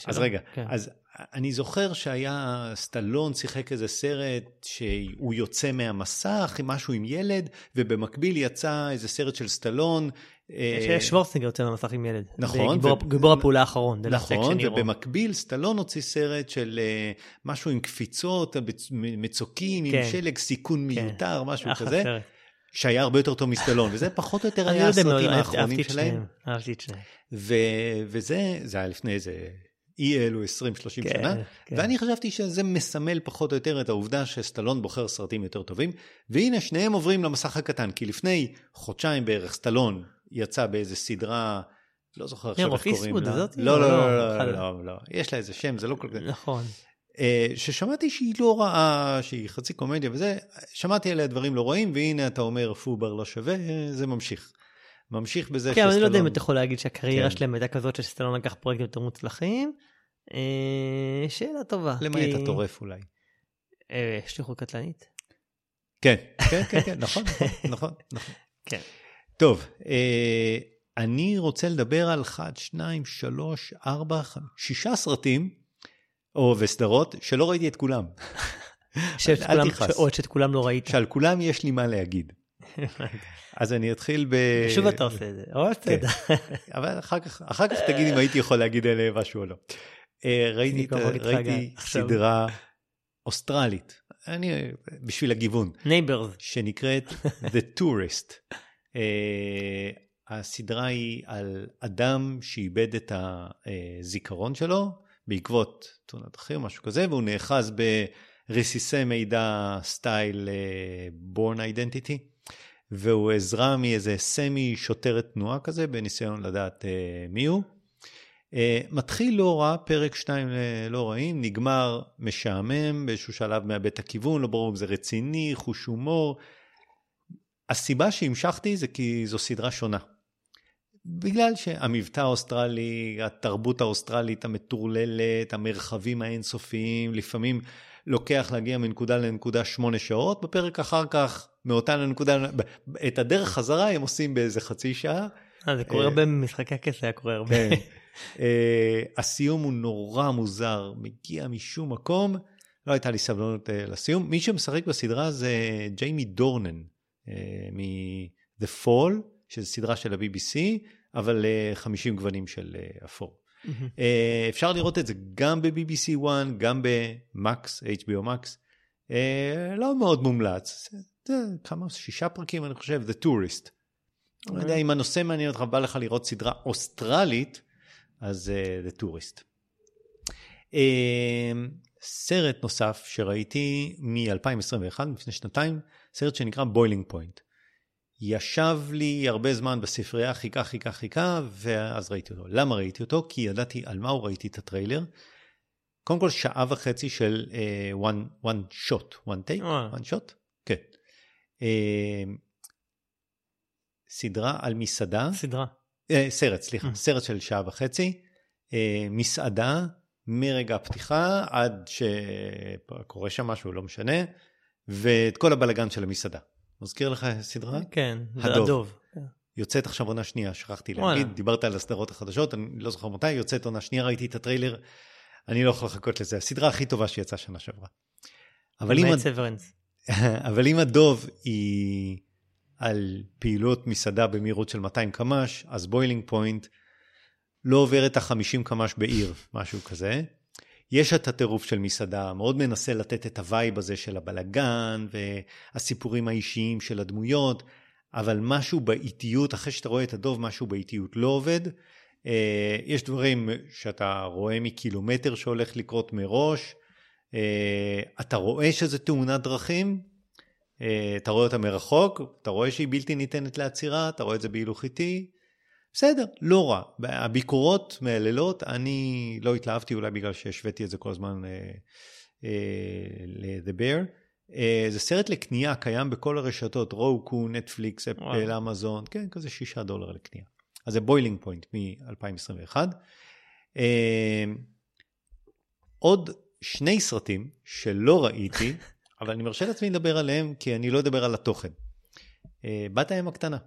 אז? רגע, כן. אז אני זוכר שהיה, סטלון שיחק איזה סרט שהוא יוצא מהמסך משהו עם ילד, ובמקביל יצא איזה סרט של סטלון. אה, שיש שוורצנגר יוצא מהמסך עם ילד. נכון, גיבור, הפעולה האחרון. נכון. ובמקביל סטלון הוציא סרט של אה, משהו עם קפיצות, מצוקים, עם כן. שלג, סיכון כן. מיותר, משהו כזה. שהיה הרבה יותר טוב מסטלון, וזה פחות או יותר היה לא הסרטים האחרונים שלהם. אהבתי את שניהם. וזה, זה היה לפני איזה אי אלו 20-30 כן, שנה, כן. ואני חשבתי שזה מסמל פחות או יותר את העובדה שסטלון בוחר סרטים יותר טובים, והנה שניהם עוברים למסך הקטן, כי לפני חודשיים בערך סטלון יצא באיזה סדרה, לא זוכר עכשיו איך קוראים לה. לא, לא, לא? לא, אחד- לא, לא, לא, יש לה איזה שם, זה לא כל כך... נכון. אה, ששמעתי שהיא לא רעה, שהיא חצי קומדיה וזה, שמעתי עליה דברים לא רעים, והנה אתה אומר פובר לא שווה, זה ממשיך. ממשיך בזה כן, אני לא יודע אם אתה יכול להגיד שהקריירה כן. שלהם הייתה כזאת שסטלון לקח פרויקטים יותר מוצלחים. אה, שאלה טובה. למעט הטורף אולי. אה, שליחות קטלנית. כן, כן, כן, כן, נכון, נכון, נכון, נכון. (laughs) כן. טוב, אה, אני רוצה לדבר על 1, 2, 3, 4, 5, 6 סרטים, או וסדרות, שלא ראיתי את כולם. (laughs) שאת אל כולם- תכעס. או שאת כולם לא ראית. שעל כולם יש לי מה להגיד. אז אני אתחיל ב... שוב אתה עושה את זה. אבל כן. בסדר. (laughs) אבל אחר כך, אחר כך תגיד אם הייתי יכול להגיד עליהם משהו או לא. אה, ראיתי, ראיתי. סדרה אוסטרלית, אני, בשביל הגיוון, Neighbours. שנקראת (laughs) The Tourist. אה, הסדרה היא על אדם שאיבד את הזיכרון שלו בעקבות תאונת דרכים משהו כזה, והוא נאחז ברסיסי מידע סטייל אה, Born Identity. והוא נעזר באיזה סמי שוטרת תנועה כזה, בניסיון לדעת אה, מי הוא. אה, מתחיל לא רע, פרק שניים אה, לא רעים, נגמר משעמם, באיזשהו שלב מאבד את הכיוון, לא ברור אם זה רציני, חוש הומור. הסיבה שהמשכתי זה כי זו סדרה שונה. בגלל שהמבטא האוסטרלי, התרבות האוסטרלית המטורללת, המרחבים האינסופיים, לפעמים לוקח להגיע מנקודה לנקודה שמונה שעות, בפרק אחר כך מאותה לנקודה, את הדרך חזרה הם עושים באיזה חצי שעה. אה, זה קורה הרבה במשחקי הכס, היה קורה הרבה. כן. אה, הסיום הוא נורא מוזר, מגיע משום מקום, לא הייתה לי סבלנות אה, לסיום. מי שמשחק בסדרה זה ג'יימי דורנן מ-The Fall, שזו סדרה של ה-BBC, אבל 50 גוונים של אפור. אפשר לראות את זה גם ב-BBC 1, גם ב-Max, HBO Max. לא מאוד מומלץ, כמה, שישה פרקים אני חושב, The Tourist. Okay. לא יודע אם הנושא מעניין אותך, בא לך לראות סדרה אוסטרלית, אז uh, The Tourist. Uh, סרט נוסף שראיתי מ-2021, לפני שנתיים, סרט שנקרא Boiling Point. ישב לי הרבה זמן בספרייה, חיכה, חיכה, חיכה, ואז ראיתי אותו. למה ראיתי אותו? כי ידעתי על מה הוא ראיתי את הטריילר. קודם כל שעה וחצי של uh, one, one shot, one take, one shot, כן. Uh, סדרה על מסעדה. סדרה. Uh, סרט, סליחה, mm. סרט של שעה וחצי. Uh, מסעדה מרגע הפתיחה עד שקורה שם משהו, לא משנה, ואת כל הבלגן של המסעדה. מזכיר לך סדרה? כן, הדוב. הדוב. יוצאת עכשיו עונה שנייה, שכחתי להגיד, דיברת על הסדרות החדשות, אני לא זוכר מתי, יוצאת עונה שנייה, ראיתי את הטריילר, אני לא יכול לחכות לזה, הסדרה הכי טובה שיצאה שנה שעברה. אבל אם. (laughs) אבל אם הדוב היא על פעילות מסעדה במהירות של 200 קמ"ש, אז Boiling Point לא עובר את ה-50 קמ"ש בעיר, משהו כזה. יש את הטירוף של מסעדה, מאוד מנסה לתת את ה vibe הזה של הבלגן והסיפורים האישיים של הדמויות, אבל משהו באיטיות, אחרי שאתה רואה את הדוב, משהו באיטיות לא עובד. אה, יש דברים שאתה רואה מקילומטר שהולך לקרות מראש, אה, אתה רואה שזה תאונת דרכים, אה, אתה רואה אותה מרחוק, אתה רואה שהיא בלתי ניתנת לעצירה, אתה רואה את זה בהילוך איטי, בסדר, לא רע. הביקורות מהלילות, אני לא התלהבתי אולי בגלל שהשוויתי את זה כל הזמן ל-The Bear. זה סרט לקנייה, קיים בכל הרשתות, רוקו, נטפליקס, אפל, אמזון, כן, כזה שישה דולר לקנייה. אז זה Boiling Point מ-2021. עוד שני סרטים שלא ראיתי, (laughs) אבל אני מרשה לעצמי לדבר עליהם, כי אני לא אדבר על התוכן. בת הים הקטנה.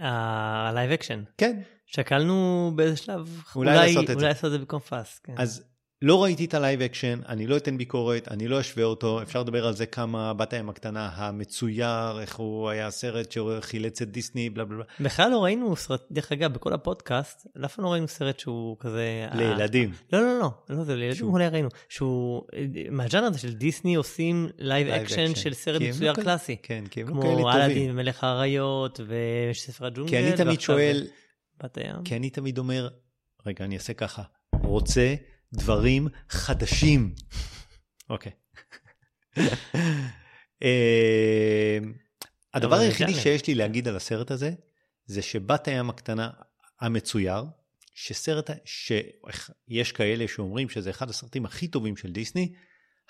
ה live action. כן. שקלנו באיזה שלב, אולי, אולי לעשות את אולי זה. לעשות את זה במקום פאס. כן. אז לא ראיתי את ה live action, אני לא אתן ביקורת, אני לא אשווה אותו, אפשר לדבר על זה כמה בת הים הקטנה המצויר, איך הוא היה סרט שחילץ את דיסני, בלה בלה בלה. בכלל לא ראינו סרט, דרך אגב, בכל הפודקאסט, אף פעם לא ראינו סרט שהוא כזה... לילדים. לא, לא, לא, לא, זה לילדים אולי ראינו, שהוא, מהז'אנר הזה של דיסני עושים live action של סרט מצויר קלאסי. כן, כי הם כאלה טובים. כמו אלאדין, מלך האריות, וספר הג'ונגל. כי אני תמיד שואל. כי אני תמיד אומר, רגע, אני אעשה ככה, רוצה דברים חדשים. אוקיי. (laughs) אה, הדבר היחידי שיש לי להגיד על הסרט הזה, זה שבת הים הקטנה המצויר, שסרט, שיש כאלה שאומרים שזה אחד הסרטים הכי טובים של דיסני,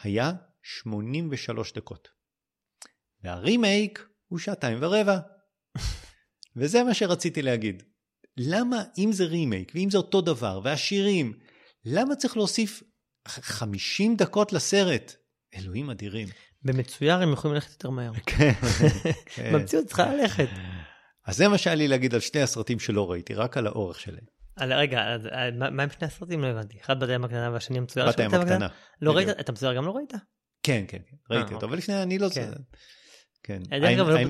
היה 83 דקות. והרימייק הוא שעתיים ורבע. (laughs) וזה מה שרציתי להגיד. למה אם זה רימייק, ואם זה אותו דבר, והשירים, למה צריך להוסיף 50 דקות לסרט? אלוהים אדירים. במצויר הם יכולים ללכת יותר מהר. (laughs) כן. כן. במציאות צריכה ללכת. אז זה מה שהיה לי להגיד על שני הסרטים שלא ראיתי, רק על האורך שלהם. על, רגע, אז, מה עם שני הסרטים? לא הבנתי. אחד בת הים הקטנה והשני המצויר. בת הים הקטנה. לא ראית? את המצויר גם לא ראית? כן, כן, כן. ראיתי אה, אותו, אבל לפני אני לא... כן. כן.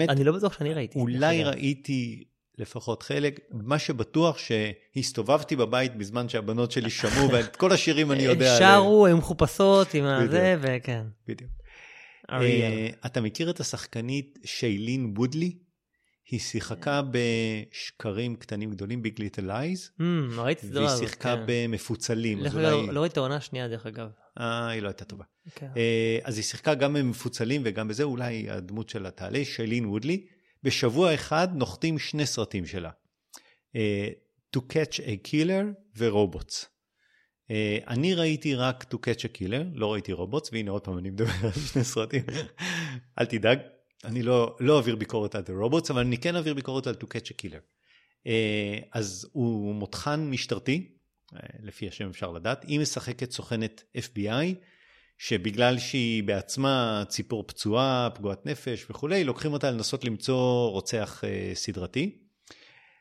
אני לא בטוח שאני ראיתי. אולי ראיתי לפחות חלק. מה שבטוח שהסתובבתי בבית בזמן שהבנות שלי שמעו, ואת כל השירים אני יודע עליהם. שרו, היו מחופשות עם הזה, וכן. בדיוק. אה, אתה מכיר את השחקנית שיילין בודלי? היא שיחקה בשקרים קטנים גדולים, ביג ליטל אייז. ראיתי את זה. והיא שיחקה כן. במפוצלים. לא ראיתי את העונה השנייה, דרך אגב. אה, היא לא הייתה טובה. כן. אה, אז היא שיחקה גם במפוצלים וגם בזה, אולי הדמות שלה תעלה, שיילין וודלי. בשבוע אחד נוחתים שני סרטים שלה. אה, To Catch a Killer ורובוטס. אה, אני ראיתי רק To Catch a Killer, לא ראיתי רובוטס, והנה עוד פעם אני מדבר על שני סרטים. אל תדאג, אני לא, לא אעביר ביקורת על The Robots, אבל אני כן אעביר ביקורת על To Catch a Killer. אה, אז הוא מותחן משטרתי, אה, לפי השם אפשר לדעת, היא משחקת סוכנת FBI, שבגלל שהיא בעצמה ציפור פצועה, פגועת נפש וכולי, לוקחים אותה לנסות למצוא רוצח אה, סדרתי.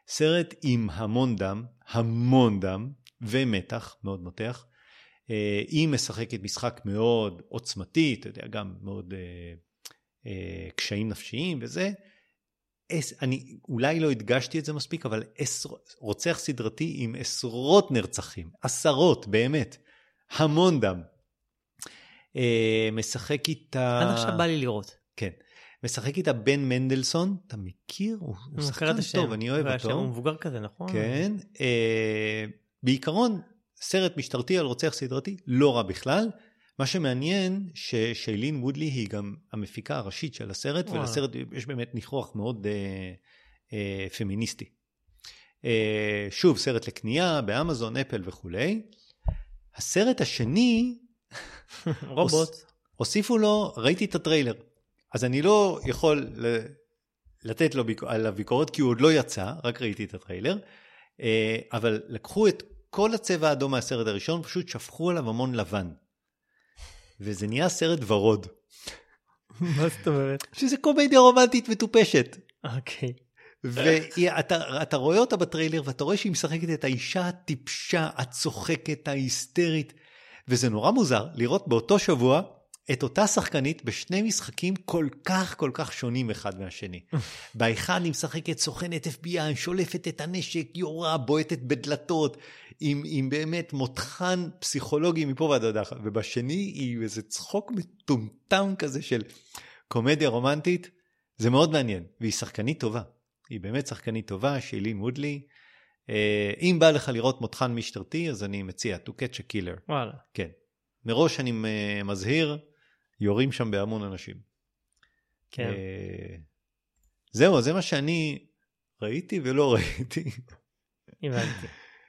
סרט עם המון דם, המון דם ומתח, מאוד מותח. אה, היא משחקת משחק מאוד עוצמתי, אתה יודע, גם מאוד אה, קשיים נפשיים וזה. אני אולי לא הדגשתי את זה מספיק, אבל עשר, רוצח סדרתי עם עשרות נרצחים, עשרות, באמת, המון דם. אה, משחק איתה... עד עכשיו בא לי לראות. כן. משחק איתה בן מנדלסון, אתה מכיר? הוא, הוא שחקן. טוב, אני אוהב והשם הוא אותו. מבוגר כזה, נכון? כן. אה, בעיקרון, סרט משטרתי על רוצח סדרתי, לא רע בכלל. מה שמעניין, ששיילין וודלי היא גם המפיקה הראשית של הסרט, וואלה. ולסרט יש באמת ניחוח מאוד אה, אה, פמיניסטי. אה, שוב, סרט לקנייה באמזון, אפל וכולי. הסרט השני, (laughs) רובוט. הוסיפו לו, ראיתי את הטריילר, אז אני לא יכול לתת לו ביק... עליו ביקורת כי הוא עוד לא יצא, רק ראיתי את הטריילר, אה, אבל לקחו את כל הצבע האדום מהסרט הראשון, פשוט שפכו עליו המון לבן. וזה נהיה סרט ורוד, (laughs) מה זאת אומרת? שזה קומדיה רומנטית מטופשת. אוקיי. ואתה אתה רואה אותה בטריילר ואתה רואה שהיא משחקת את האישה הטיפשה, הצוחקת, ההיסטרית, וזה נורא מוזר לראות באותו שבוע את אותה שחקנית בשני משחקים כל כך כל כך שונים אחד מהשני. (laughs) באחד היא משחקת סוכנת FBI, שולפת את הנשק, יורה, בועטת בדלתות, עם, עם באמת מותחן פסיכולוגי מפה ועד הודעה, ובשני היא איזה צחוק מטומטם כזה של קומדיה רומנטית. זה מאוד מעניין, והיא שחקנית טובה. היא באמת שחקנית טובה, שיילין וודלי. אה, אם בא לך לראות מותחן משטרתי, אז אני מציע, to catch a killer. וואלה. כן. מראש אני אה, מזהיר, יורים שם בהמון אנשים. כן. אה, זהו, זה מה שאני ראיתי ולא (laughs) ראיתי. הבנתי.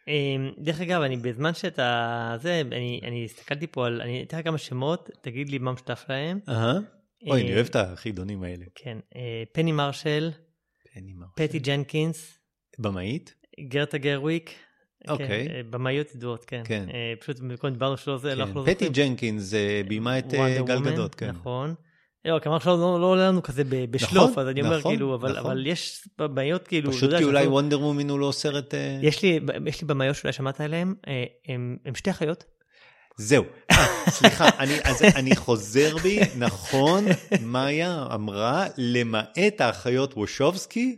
אמ, דרך אגב, אני בזמן שאתה... זה, אני, אני הסתכלתי פה על... אני אתן לך כמה שמות, תגיד לי מה משותף להם. אהה. אוי, אה, אני אוהב את החידונים האלה. כן. אה, פני מרשל, פני מרשל. פטי ג'נקינס, במאית? גרטה גרוויק. אוקיי. כן, אה, במאיות ידועות, כן. כן. אה, פשוט קודם דיברנו שלא זה, לא כן. אנחנו לא פטי זוכרים. ג'נקינס אה, ביימה את גל גדות, כן. נכון. לא, כי אמרנו שלא לא עולה לנו כזה ב- בשלוף, נכון, אז אני אומר נכון, כאילו, אבל נכון. אבל יש בעיות כאילו, פשוט כי אולי וונדר וומן הוא לא סרט... יש לי במאיות שאולי שמעת עליהם, הם הם שתי אחיות. זהו. סליחה, אני, אז אני חוזר בי, נכון, מאיה אמרה, למעט האחיות וושובסקי,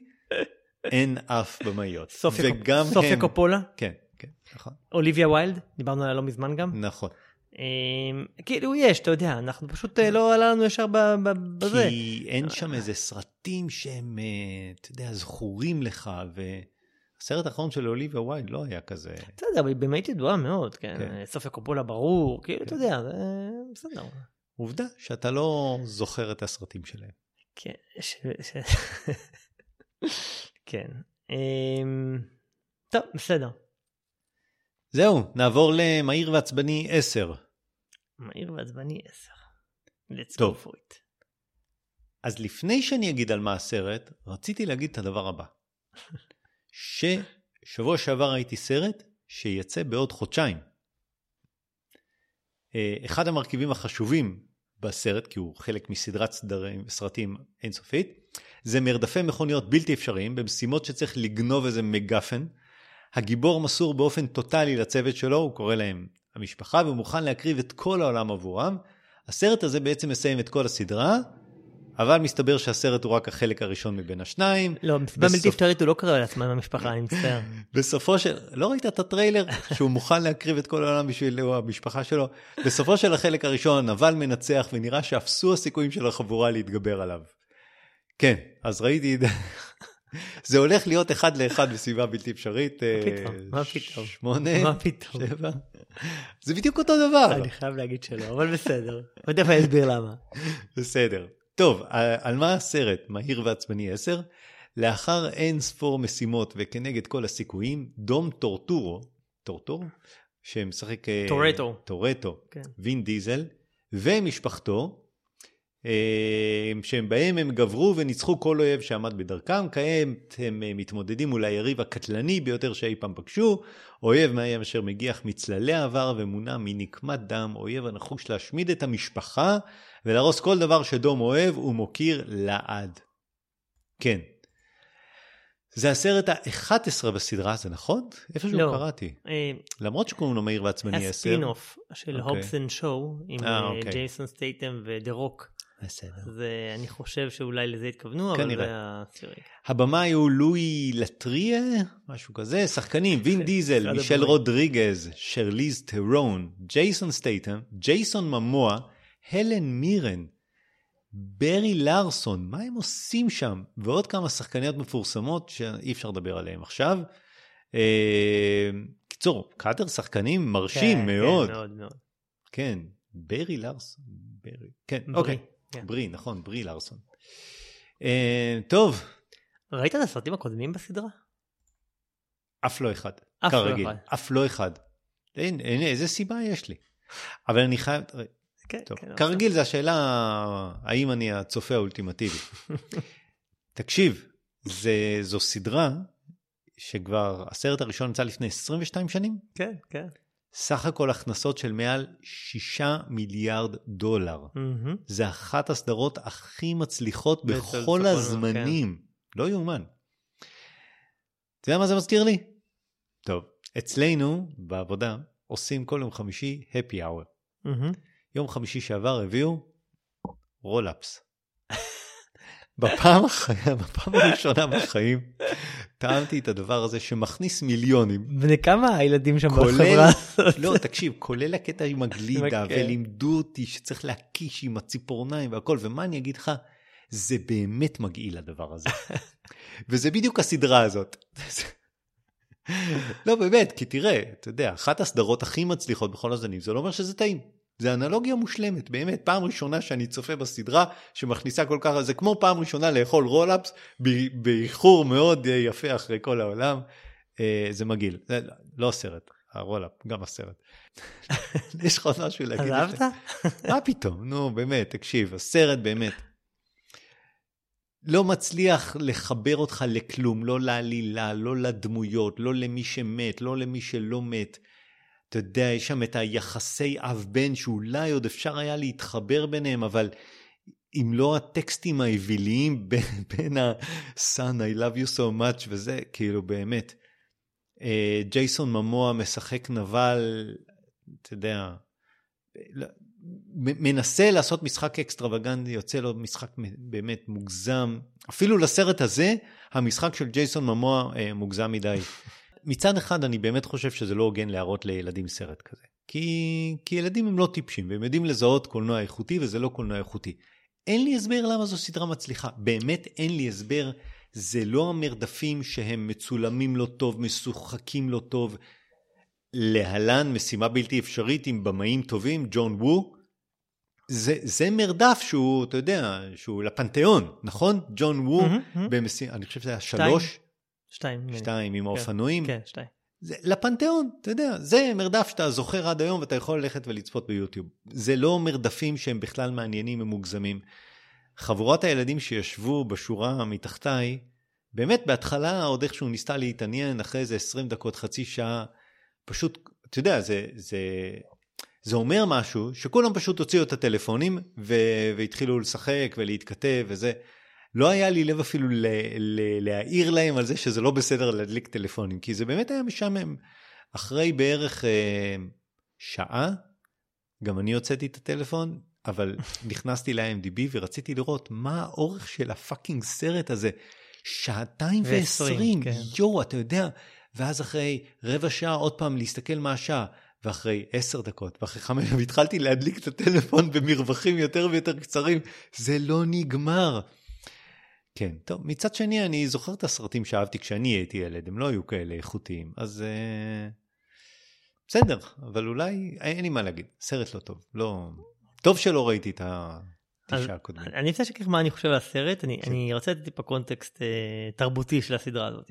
אין אף במאיות. סופיה קופולה, כן, כן, נכון. אוליביה ויילד, דיברנו עליה לא מזמן גם. נכון. אה, כאילו יש, אתה יודע, אנחנו פשוט אה, לא עלה לנו ישר בזה. כי אין שם איזה סרטים שהם, אה, אתה יודע, זכורים לך, והסרט האחרון של אוליביה ווייד לא היה כזה. בסדר, אבל היא במאית ידועה מאוד, כן. כן. סופיה קופולה ברור, כאילו, אתה יודע, זה בסדר. עובדה שאתה לא זוכר את הסרטים שלהם. כן, ש... ש... כן. אמ, טוב, בסדר. זהו, נעבור למהיר ועצבני 10. מהיר ועצבני 10. let's טוב. go for it. אז לפני שאני אגיד על מה הסרט, רציתי להגיד את הדבר הבא. ששבוע שעבר ראיתי סרט שיצא בעוד חודשיים. אה, אחד המרכיבים החשובים בסרט, כי הוא חלק מסדרת סדרים, סרטים אינסופית, זה מרדפי מכוניות בלתי אפשריים במשימות שצריך לגנוב איזה מגפן. הגיבור מסור באופן טוטאלי לצוות שלו, הוא קורא להם המשפחה, והוא מוכן להקריב את כל העולם עבורם. הסרט הזה בעצם מסיים את כל הסדרה, אבל מסתבר שהסרט הוא רק החלק הראשון מבין השניים. לא, מסיבה בסוף- בלתי אפשרית הוא לא קרא לעצמם המשפחה, אני מצטער. (laughs) בסופו של... לא ראית את הטריילר? (laughs) שהוא מוכן להקריב את כל העולם בשביל המשפחה שלו? בסופו של החלק הראשון, הנבל מנצח ונראה שאפסו הסיכויים של החבורה להתגבר עליו. כן, אז ראיתי. זה הולך להיות אחד לאחד בסביבה בלתי אפשרית. מה פתאום? מה פתאום? שמונה, מה פתאום? שבע. זה בדיוק אותו דבר. אני חייב להגיד שלא, אבל בסדר. (laughs) ותכף אני אסביר למה. בסדר. טוב, על מה הסרט? מהיר ועצבני 10? לאחר אין ספור משימות וכנגד כל הסיכויים, דום טורטורו, טורטורו? שמשחק... אה, טורטו. טורטו. כן. וין דיזל, ומשפחתו, אה, שהם בהם הם גברו וניצחו כל אויב שעמד בדרכם, כעת הם אה, מתמודדים מול היריב הקטלני ביותר שאי פעם פגשו, אויב מאיים אשר מגיח מצללי העבר ומונע מנקמת דם, אויב הנחוש להשמיד את המשפחה ולהרוס כל דבר שדום אוהב ומוקיר לעד. כן. זה הסרט ה-11 בסדרה, זה נכון? איפשהו לא. קראתי. אה, למרות שקוראים לו מהיר ועצבני 10. היה ספין-אוף של אוקיי. הובס אנד שואו עם אה, אה, אוקיי. ג'ייסון סטייטם ודה רוק. בסדר. אז אה, אני חושב שאולי לזה התכוונו, אבל. זה הסירי. הבמאי הוא לואי לטרייה, משהו כזה, שחקנים, (laughs) וין דיזל, מישל. רודריגז, שרליז ת'רון, ג'ייסון סטייטם, ג'ייסון מומואה, הלן מירן, ברי לארסון, מה הם עושים שם? ועוד כמה שחקניות מפורסמות שאי אפשר לדבר עליהן עכשיו. אה, קיצור, קאדר שחקנים מרשים כן, מאוד. כן, מאוד מאוד. כן, ברי לארסון, ברי, כן, ברי, אוקיי, כן. ברי, נכון, ברי לארסון. אה, טוב, ראית את הסרטים הקודמים בסדרה? אף לא אחד. אף לא כרגיל. אחד. אף לא אחד. אין, אין, איזה סיבה יש לי. אבל אני חייב, כן, טוב, כן, כרגיל זה השאלה האם אני הצופה האולטימטיבי. (laughs) תקשיב, זה, זו סדרה שכבר הסרט הראשון יצא לפני 22 שנים, כן, כן. סך הכל הכנסות של מעל 6 מיליארד דולר. מהמם. זה אחת הסדרות הכי מצליחות בכל הזמנים. לא יאומן. אתה יודע מה זה מזכיר לי? טוב, אצלנו בעבודה עושים כל יום חמישי happy hour. מהמם. יום חמישי שעבר הביאו רולאפס. בפעם, בפעם הראשונה בחיים טעמתי את הדבר הזה שמכניס מיליונים. בני כמה הילדים שם כולל, בחברה הזאת? לא תקשיב, כולל הקטע עם הגלידה, כן. ולימדו אותי שצריך להקיש עם הציפורניים והכל, ומה אני אגיד לך, זה באמת מגעיל הדבר הזה. (laughs) וזה בדיוק הסדרה הזאת. לא באמת, כי תראה, אתה יודע, אחת הסדרות הכי מצליחות בכל הזנים, זה לא אומר שזה טעים. זה אנלוגיה מושלמת, באמת, פעם ראשונה שאני צופה בסדרה שמכניסה כל כך, זה כמו פעם ראשונה לאכול רולאפס באיחור מאוד יפה אחרי כל העולם. אה, זה מגעיל, זה לא- לא הסרט, הרולאפ, גם הסרט. (laughs) יש לך עוד משהו להגיד? אז אהבת? מה פתאום, נו באמת, תקשיב, הסרט באמת. לא מצליח לחבר אותך לכלום, לא לעלילה, לא לדמויות, לא למי שמת, לא למי שלא מת. אתה יודע, יש שם את היחסי אב-בן שאולי עוד אפשר היה להתחבר ביניהם, אבל אם לא הטקסטים האוויליים בין, בין ה-son I love you so much וזה, כאילו באמת. אה, ג'ייסון ממוע משחק נבל, אתה יודע, לא- מנסה לעשות משחק אקסטרווגנטי, יוצא לו משחק באמת מוגזם. אפילו לסרט הזה, המשחק של ג'ייסון ממוע אה, מוגזם מדי. מצד אחד, אני באמת חושב שזה לא הוגן להראות לילדים סרט כזה. כי, כי ילדים הם לא טיפשים, והם יודעים לזהות קולנוע איכותי, וזה לא קולנוע איכותי. אין לי הסבר למה זו סדרה מצליחה. באמת אין לי הסבר. זה לא המרדפים שהם מצולמים לא טוב, משוחקים לא טוב. להלן משימה בלתי אפשרית עם במאים טובים, ג'ון וו. זה, זה מרדף שהוא, אתה יודע, שהוא לפנתיאון, נכון? ג'ון וו, מהמם. במשימה, אני חושב שזה היה. שלוש, שתיים. שתיים עם האופנועים. כן, שתיים. זה לפנתיאון, אתה יודע, זה מרדף שאתה זוכר עד היום ואתה יכול ללכת ולצפות ביוטיוב. זה לא מרדפים שהם בכלל מעניינים ומוגזמים. חבורת הילדים שישבו בשורה מתחתיי, באמת בהתחלה עוד איכשהו ניסתה להתעניין, אחרי איזה 20 דקות, חצי שעה, פשוט, אתה יודע, זה, זה, זה אומר משהו, שכולם פשוט הוציאו את הטלפונים ו, והתחילו לשחק ולהתכתב וזה. לא היה לי לב אפילו ל, ל, להעיר להם על זה שזה לא בסדר להדליק טלפונים, כי זה באמת היה משעמם. אחרי בערך אה, שעה, גם אני הוצאתי את הטלפון, אבל (laughs) נכנסתי ל-IMDb ורציתי לראות מה האורך של הפאקינג סרט הזה. שעתיים ועשרים, כן. יואו, אתה יודע. ואז אחרי רבע שעה עוד פעם להסתכל מה השעה. ואחרי עשר דקות, ואחרי חמש, (laughs) והתחלתי להדליק את הטלפון במרווחים יותר ויותר קצרים, זה לא נגמר. כן, טוב, מצד שני, אני זוכר את הסרטים שאהבתי כשאני הייתי ילד, הם לא היו כאלה איכותיים, אז אה, בסדר, אבל אולי, אין לי מה להגיד, סרט לא טוב, לא... טוב שלא ראיתי את התשעה הקודמים. אני רוצה לשקר מה אני חושב על הסרט, אני, כן. אני רוצה לתת טיפה context אה, תרבותי של הסדרה הזאת.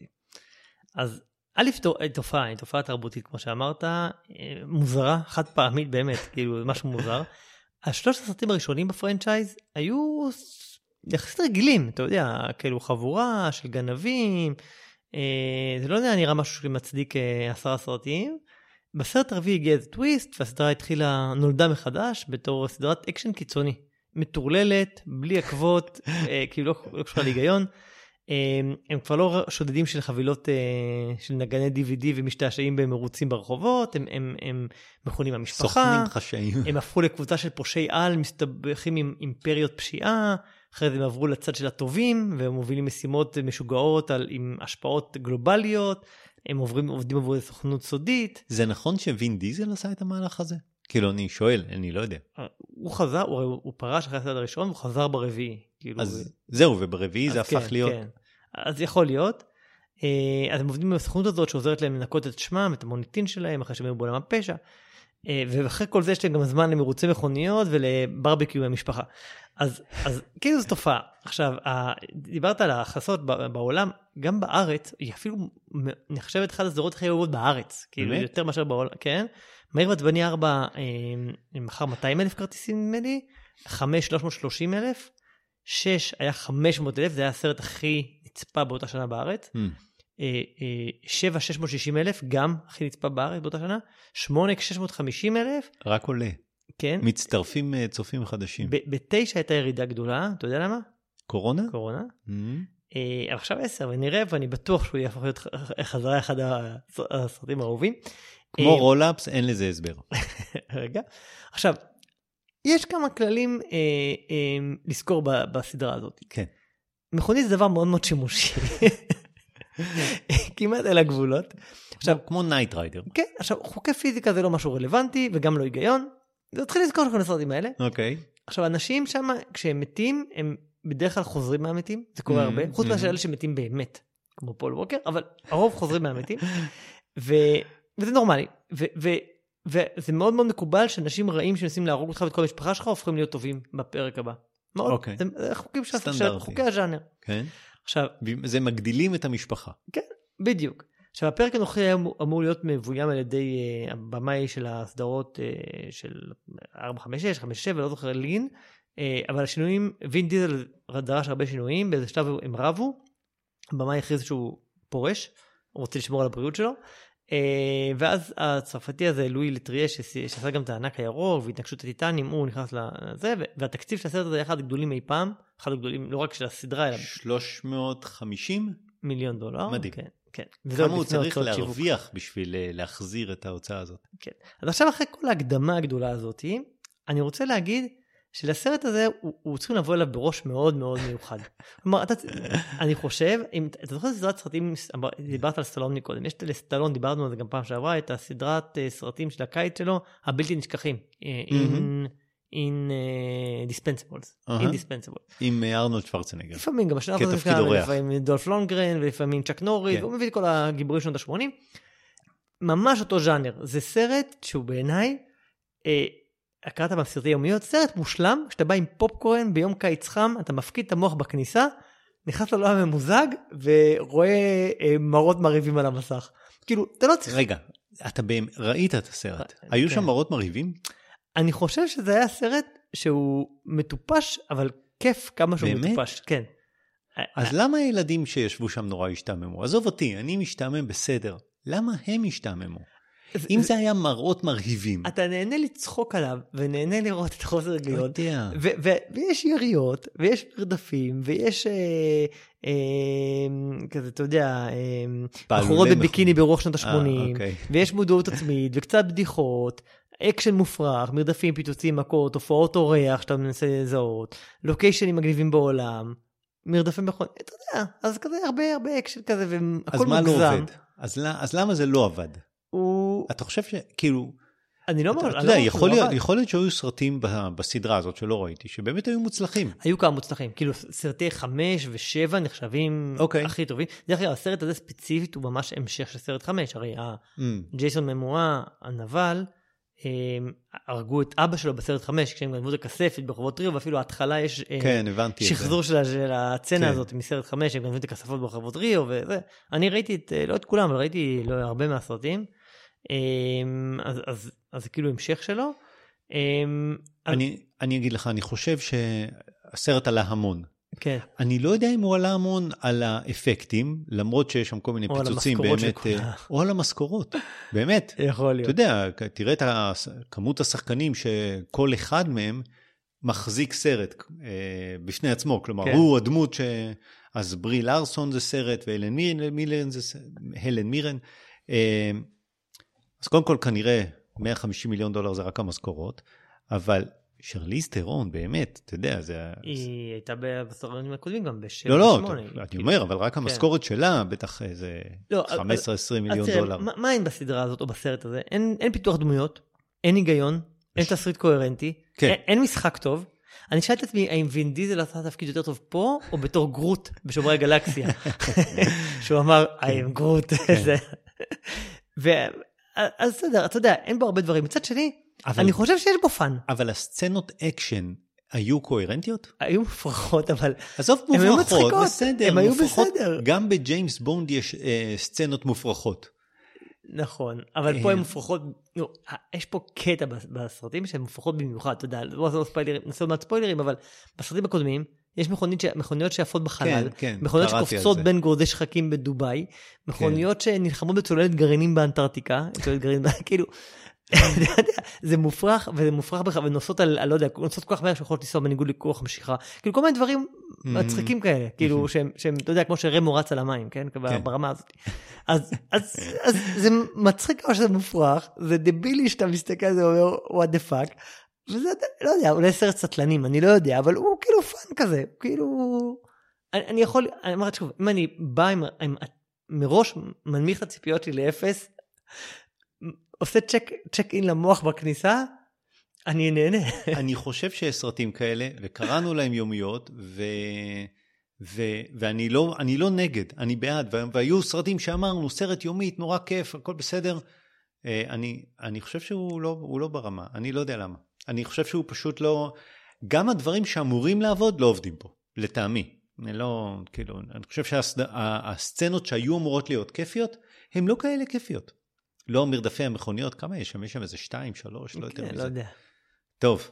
אז א', תופעה, היא תופעה תרבותית, כמו שאמרת, אה, מוזרה, חד פעמית באמת, כאילו, משהו מוזר. (laughs) השלושת הסרטים הראשונים ב franchise היו יחסית רגילים, אתה יודע, כאילו חבורה של גנבים, אה, זה לא יודע, נראה משהו שמצדיק אה, עשרה סרטים. בסרט הרביעי הגיע איזה טוויסט, והסדרה התחילה, נולדה מחדש בתור סדרת אקשן קיצוני. מטורללת, בלי עקבות, אה, כאילו לא, לא קשורה להיגיון. הם, הם כבר לא שודדים של חבילות אה, של נגני DVD ומשתעשעים במרוצים ברחובות, הם, הם, הם מכונים המשפחה. סוכנים חשאיים. הם הפכו לקבוצה של פושעי על, מסתבכים עם אימפריות פשיעה, אחרי זה הם עברו לצד של הטובים, והם מובילים משימות משוגעות על, עם השפעות גלובליות, הם עוברים, עובדים עבור סוכנות סודית. זה נכון שווין דיזל עשה את המהלך הזה? כאילו, אני שואל, אני לא יודע. אה, הוא חזר, הוא, הוא פרש אחרי הסרט הראשון, הוא חזר ברביעי. כאילו, אז ו... זהו, וברביעי זה הפך כן, להיות... כן. אז יכול להיות. אה, אז הם עובדים בסוכנות הזאת שעוזרת להם לנקות את שמם, את המוניטין שלהם, אחרי שהם היו בעולם הפשע. אה, ואחרי כל זה יש להם גם זמן למרוצי מכוניות ולברבקיו עם המשפחה. אז, אז כאילו זו תופעה. עכשיו, דיברת על ההכנסות בעולם, גם בארץ, היא אפילו נחשבת אחת הסדרות הכי אהובות בארץ. כאילו באמת? יותר מאשר בעולם, כן. מהיר ועצבני 4 אה, מכר 200 אלף כרטיסים נדמה לי, 5 330 אלף, 6 היה 500 אלף, זה היה הסרט הכי נצפה באותה שנה בארץ. Mm. 7 660 אלף, גם הכי נצפה בארץ באותה שנה. 8 650 אלף. רק עולה. כן. מצטרפים אה, צופים חדשים. בתשע הייתה ירידה גדולה, אתה יודע למה? קורונה? קורונה. Mm-hmm. אה, עכשיו עשר, ונראה, ואני בטוח שהוא יהפוך להיות חזרה אחד הסרטים האהובים. כמו אה, רולאפס, אין לזה הסבר. (laughs) רגע. עכשיו, יש כמה כללים אה, אה, לזכור בסדרה הזאת. כן. מכונית זה דבר מאוד מאוד שימושי. (laughs) (laughs) כמעט אל הגבולות. עכשיו, כמו Knight Rider. כן, עכשיו, חוקי פיזיקה זה לא משהו רלוונטי וגם לא היגיון. זה מתחיל לזכור לכם הסרטים האלה. אוקיי. עכשיו, אנשים שם, כשהם מתים, הם בדרך כלל חוזרים מהמתים, זה קורה mm-hmm, הרבה, חוץ מאשר mm-hmm. אלה שמתים באמת, כמו פול ווקר, אבל הרוב חוזרים מהמתים. (laughs) וזה נורמלי. וזה מאוד מאוד מקובל שאנשים רעים שמנסים להרוג אותך ואת כל המשפחה שלך הופכים להיות טובים בפרק הבא. מאוד, אוקיי. זה חוקים של חוקי הז'אנר. כן. עכשיו... זה מגדילים את המשפחה. כן, בדיוק. עכשיו הפרק הנוכחי היה אמור להיות מבוים על ידי uh, הבמאי של הסדרות uh, של 456, 57, לא זוכר לין, uh, אבל השינויים, וין דיזל דרש הרבה שינויים, באיזה שלב הם רבו, הבמאי הכריז שהוא פורש, הוא רוצה לשמור על הבריאות שלו, ואז הצרפתי הזה, לואי לטריה, שעשה גם את הענק הירוק והתנגשות הטיטנים, הוא נכנס לזה, והתקציב של הסרט הזה היה אחד הגדולים אי פעם, אחד הגדולים לא רק של הסדרה, אלא... 350? מיליון דולר. מדהים. כן. כן. כמה הוא צריך להרוויח שיווק. בשביל אה, להחזיר את ההוצאה הזאת. כן. אז עכשיו אחרי כל ההקדמה הגדולה הזאת, אני רוצה להגיד שלסרט הזה הוא, הוא צריכים לבוא אליו בראש מאוד מאוד מיוחד. (laughs) כלומר, אתה, אני חושב, אם אתה זוכר סדרת סרטים, דיברת על סטלון מקודם, יש לסטלון, דיברנו על זה גם פעם שעברה, את הסדרת אה, סרטים של הקיץ שלו, הבלתי נשכחים. Mm-hmm. in uh, dispensables, uh-huh. עם ארנולד שוורצנגר. לפעמים גם כתפקיד אורח. לפעמים דולף לונגרן ולפעמים צ'אק נורי, כן. הוא מביא את כל הגיבורים שנות ה-80. ממש אותו ז'אנר, זה סרט שהוא בעיניי, אה, קראת בסרטי יומיות, סרט מושלם, שאתה בא עם פופקורן ביום קיץ חם, אתה מפקיד את המוח בכניסה, נכנס לעולם הממוזג ורואה אה, מראות מרהיבים על המסך. כאילו, אתה לא צריך... רגע, אתה באמת ראית את הסרט, אה, היו כן. שם מראות מרהיבים? אני חושב שזה היה סרט שהוא מטופש, אבל כיף כמה שהוא באמת? מטופש, כן. אז למה הילדים שישבו שם נורא השתעממו? עזוב אותי, אני משתעמם בסדר. למה הם השתעממו? אם זה היה מראות מרהיבים. אתה נהנה לצחוק עליו, ונהנה לראות את החוסר הגיון. לא יודע. ויש יריות, ויש מרדפים, ויש אה, אה, כזה, אתה יודע, אה, בחורות בביקיני ברוח שנות ה-80, אוקיי. ויש מודעות עצמית, וקצת בדיחות, אקשן מופרך, מרדפים, פיצוצים, מכות, הופעות אורח שאתה מנסה לזהות, לוקיישנים מגניבים בעולם, מרדפים בכל... אתה יודע, אז כזה הרבה הרבה אקשן כזה, והכל מוגזם. אז מה לא עובד? אז, אז למה זה לא עבד? הוא... אתה חושב שכאילו... אני לא אומר, אתה יודע, לא יכול שהוא להיות-. יכול להיות שהיו סרטים בסדרה הזאת שלא ראיתי, שבאמת היו מוצלחים. היו כמה מוצלחים, כאילו סרטי חמש ושבע נחשבים אוקיי. הכי טובים. דרך אגב, הסרט הזה ספציפית הוא ממש המשך של סרט חמש, הרי Mm, ג'ייסון ממואה, הנבל, הם הרגו את אבא שלו בסרט חמש, כשהם גנבו את הכספת ברחובות ריו, ואפילו ההתחלה יש אה, כן. שחזור של, של הצצנה כן. הזאת מסרט חמש, הם גנבו את הכספות ברחובות ריו, וזה. אני ראיתי את, אה, לא את כולם, אבל ראיתי לא, הרבה מהסרטים. אמ, אז, אז, אז זה כאילו המשך שלו. אמ, אז- אני, אני אגיד לך, אני חושב שהסרט עלה המון. כן, אני לא יודע אם הוא עלה המון על האפקטים, למרות שיש שם כל מיני או על פיצוצים המשכורות של באמת, כולם. אה, או על המשכורות, באמת. (laughs) יכול אתה להיות. יודע, תראה את כמות השחקנים שכל אחד מהם מחזיק סרט אה, בפני עצמו, כלומר, כן. הוא הדמות ש... אז ברי לארסון זה סרט, והלן מירן, מירן זה ס... הלן מירן. אה, אז קודם כל, כנראה 150 מיליון דולר זה רק המשכורות, אבל שרליז טרון, באמת, אתה יודע, זה... היא הייתה בסרטים הקודמים גם בשבע לא, לא, שמונה. אני כאילו. אומר, אבל רק המשכורת שלה, בטח איזה לא, אז- 15-20 מיליון אז דולר. מה- מה אין בסדרה הזאת או בסרט הזה? אין, אין פיתוח דמויות, אין היגיון, אין תסריט קוהרנטי, כן. אין, אין משחק טוב. אני שאלתי את עצמי, האם וין דיזל עשה תפקיד יותר טוב פה, או בתור גרוט בשומרי הגלקסיה? (laughs) שהוא אמר, I am Groot. (laughs) אז בסדר, אתה יודע, אין בו הרבה דברים. מצד שני, אבל- אני חושב שיש בו fun. אבל הסצנות אקשן היו קוהרנטיות? היו מופרכות, אבל עזוב הם היו מופרכות, מצחיקות, בסדר, הם היו מופרכות. בסדר. גם בג'יימס בונד יש אה, סצנות מופרכות. נכון, אבל אה. פה הן מופרכות, נו, יש פה קטע בס- בסרטים שהן מופרכות במיוחד, אתה יודע, לא נעשה ספיילרים, נעשה עוד מעט ספוילרים, אבל בסרטים הקודמים, יש מכונית ש... מכוניות שעפות בחלל, כן, מכוניות קראתי על שקופצות. בין גורדי שחקים בדובאי, מכוניות שנלחמות בצוללת גרעינים באנטארקטיקה, צוללת גרעין, (laughs) כאילו, (laughs) זה מופרך, וזה מופרך בכלל, ונוסעות על, על, לא יודע, נוסעות כל כך מהר שיכולות לנסוע בניגוד לכוח המשיכה, כאילו כל מיני דברים מצחיקים כאלה, כאילו שהם, שהם, אתה יודע, כמו שרמו רץ על המים, כן, ברמה הזאת. אז, אז, אז זה מצחיק כמו שזה מופרך, זה דבילי שאתה מסתכל על זה ואומר, what the fuck, וזה, לא יודע, אולי סרט סטלנים, אני לא יודע, אבל הוא כאילו fun כזה, כאילו, אני, אני יכול, אני אומר שוב, אם אני בא עם, עם, מראש מנמיך את הציפיות שלי לאפס, עושה check, check in למוח בכניסה, אני נהנה. (laughs) אני חושב שיש סרטים כאלה, וקראנו להם יומיות, ו... ו... ואני לא, אני לא נגד, אני בעד, ו... והיו סרטים שאמרנו, סרט יומית, נורא כיף, הכל בסדר. אה, אני, אני חושב שהוא לא, לא ברמה, אני לא יודע למה. אני חושב שהוא פשוט לא... גם הדברים שאמורים לעבוד לא עובדים פה, לטעמי. אני לא, כאילו, אני חושב שהסצנות שהיו אמורות להיות כיפיות, הן לא כאלה כיפיות. לא מרדפי המכוניות, כמה יש שם? יש שם איזה שתיים, שלוש, לא יותר כן, מזה. לא יודע. טוב,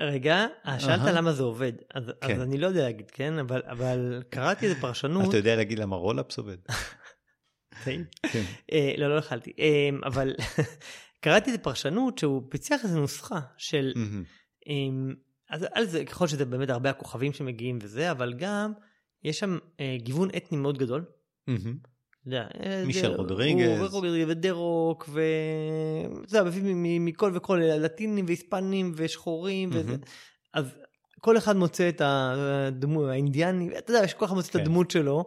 רגע, שאלת אהה. למה זה עובד, אז, כן. אז אני לא יודע להגיד, כן, אבל, אבל קראתי איזה פרשנות, אתה יודע להגיד למה רולאפס עובד? (laughs) טעים. כן. אה, לא, לא אכלתי, אה, אבל קראתי איזה פרשנות שהוא פיצח איזה נוסחה של. אה, אז על זה, ככל שזה באמת הרבה הכוכבים שמגיעים וזה, אבל גם יש שם אה, גיוון אתני מאוד גדול. יודע, אה, מישל רודריגז. הוא ורודריגז ודה-רוק, ו... זה מכל וכל, לטינים והיספנים ושחורים, וזה. אז כל אחד מוצא את הדמות, האינדיאני, אתה יודע, כל אחד מוצא את כן. הדמות שלו,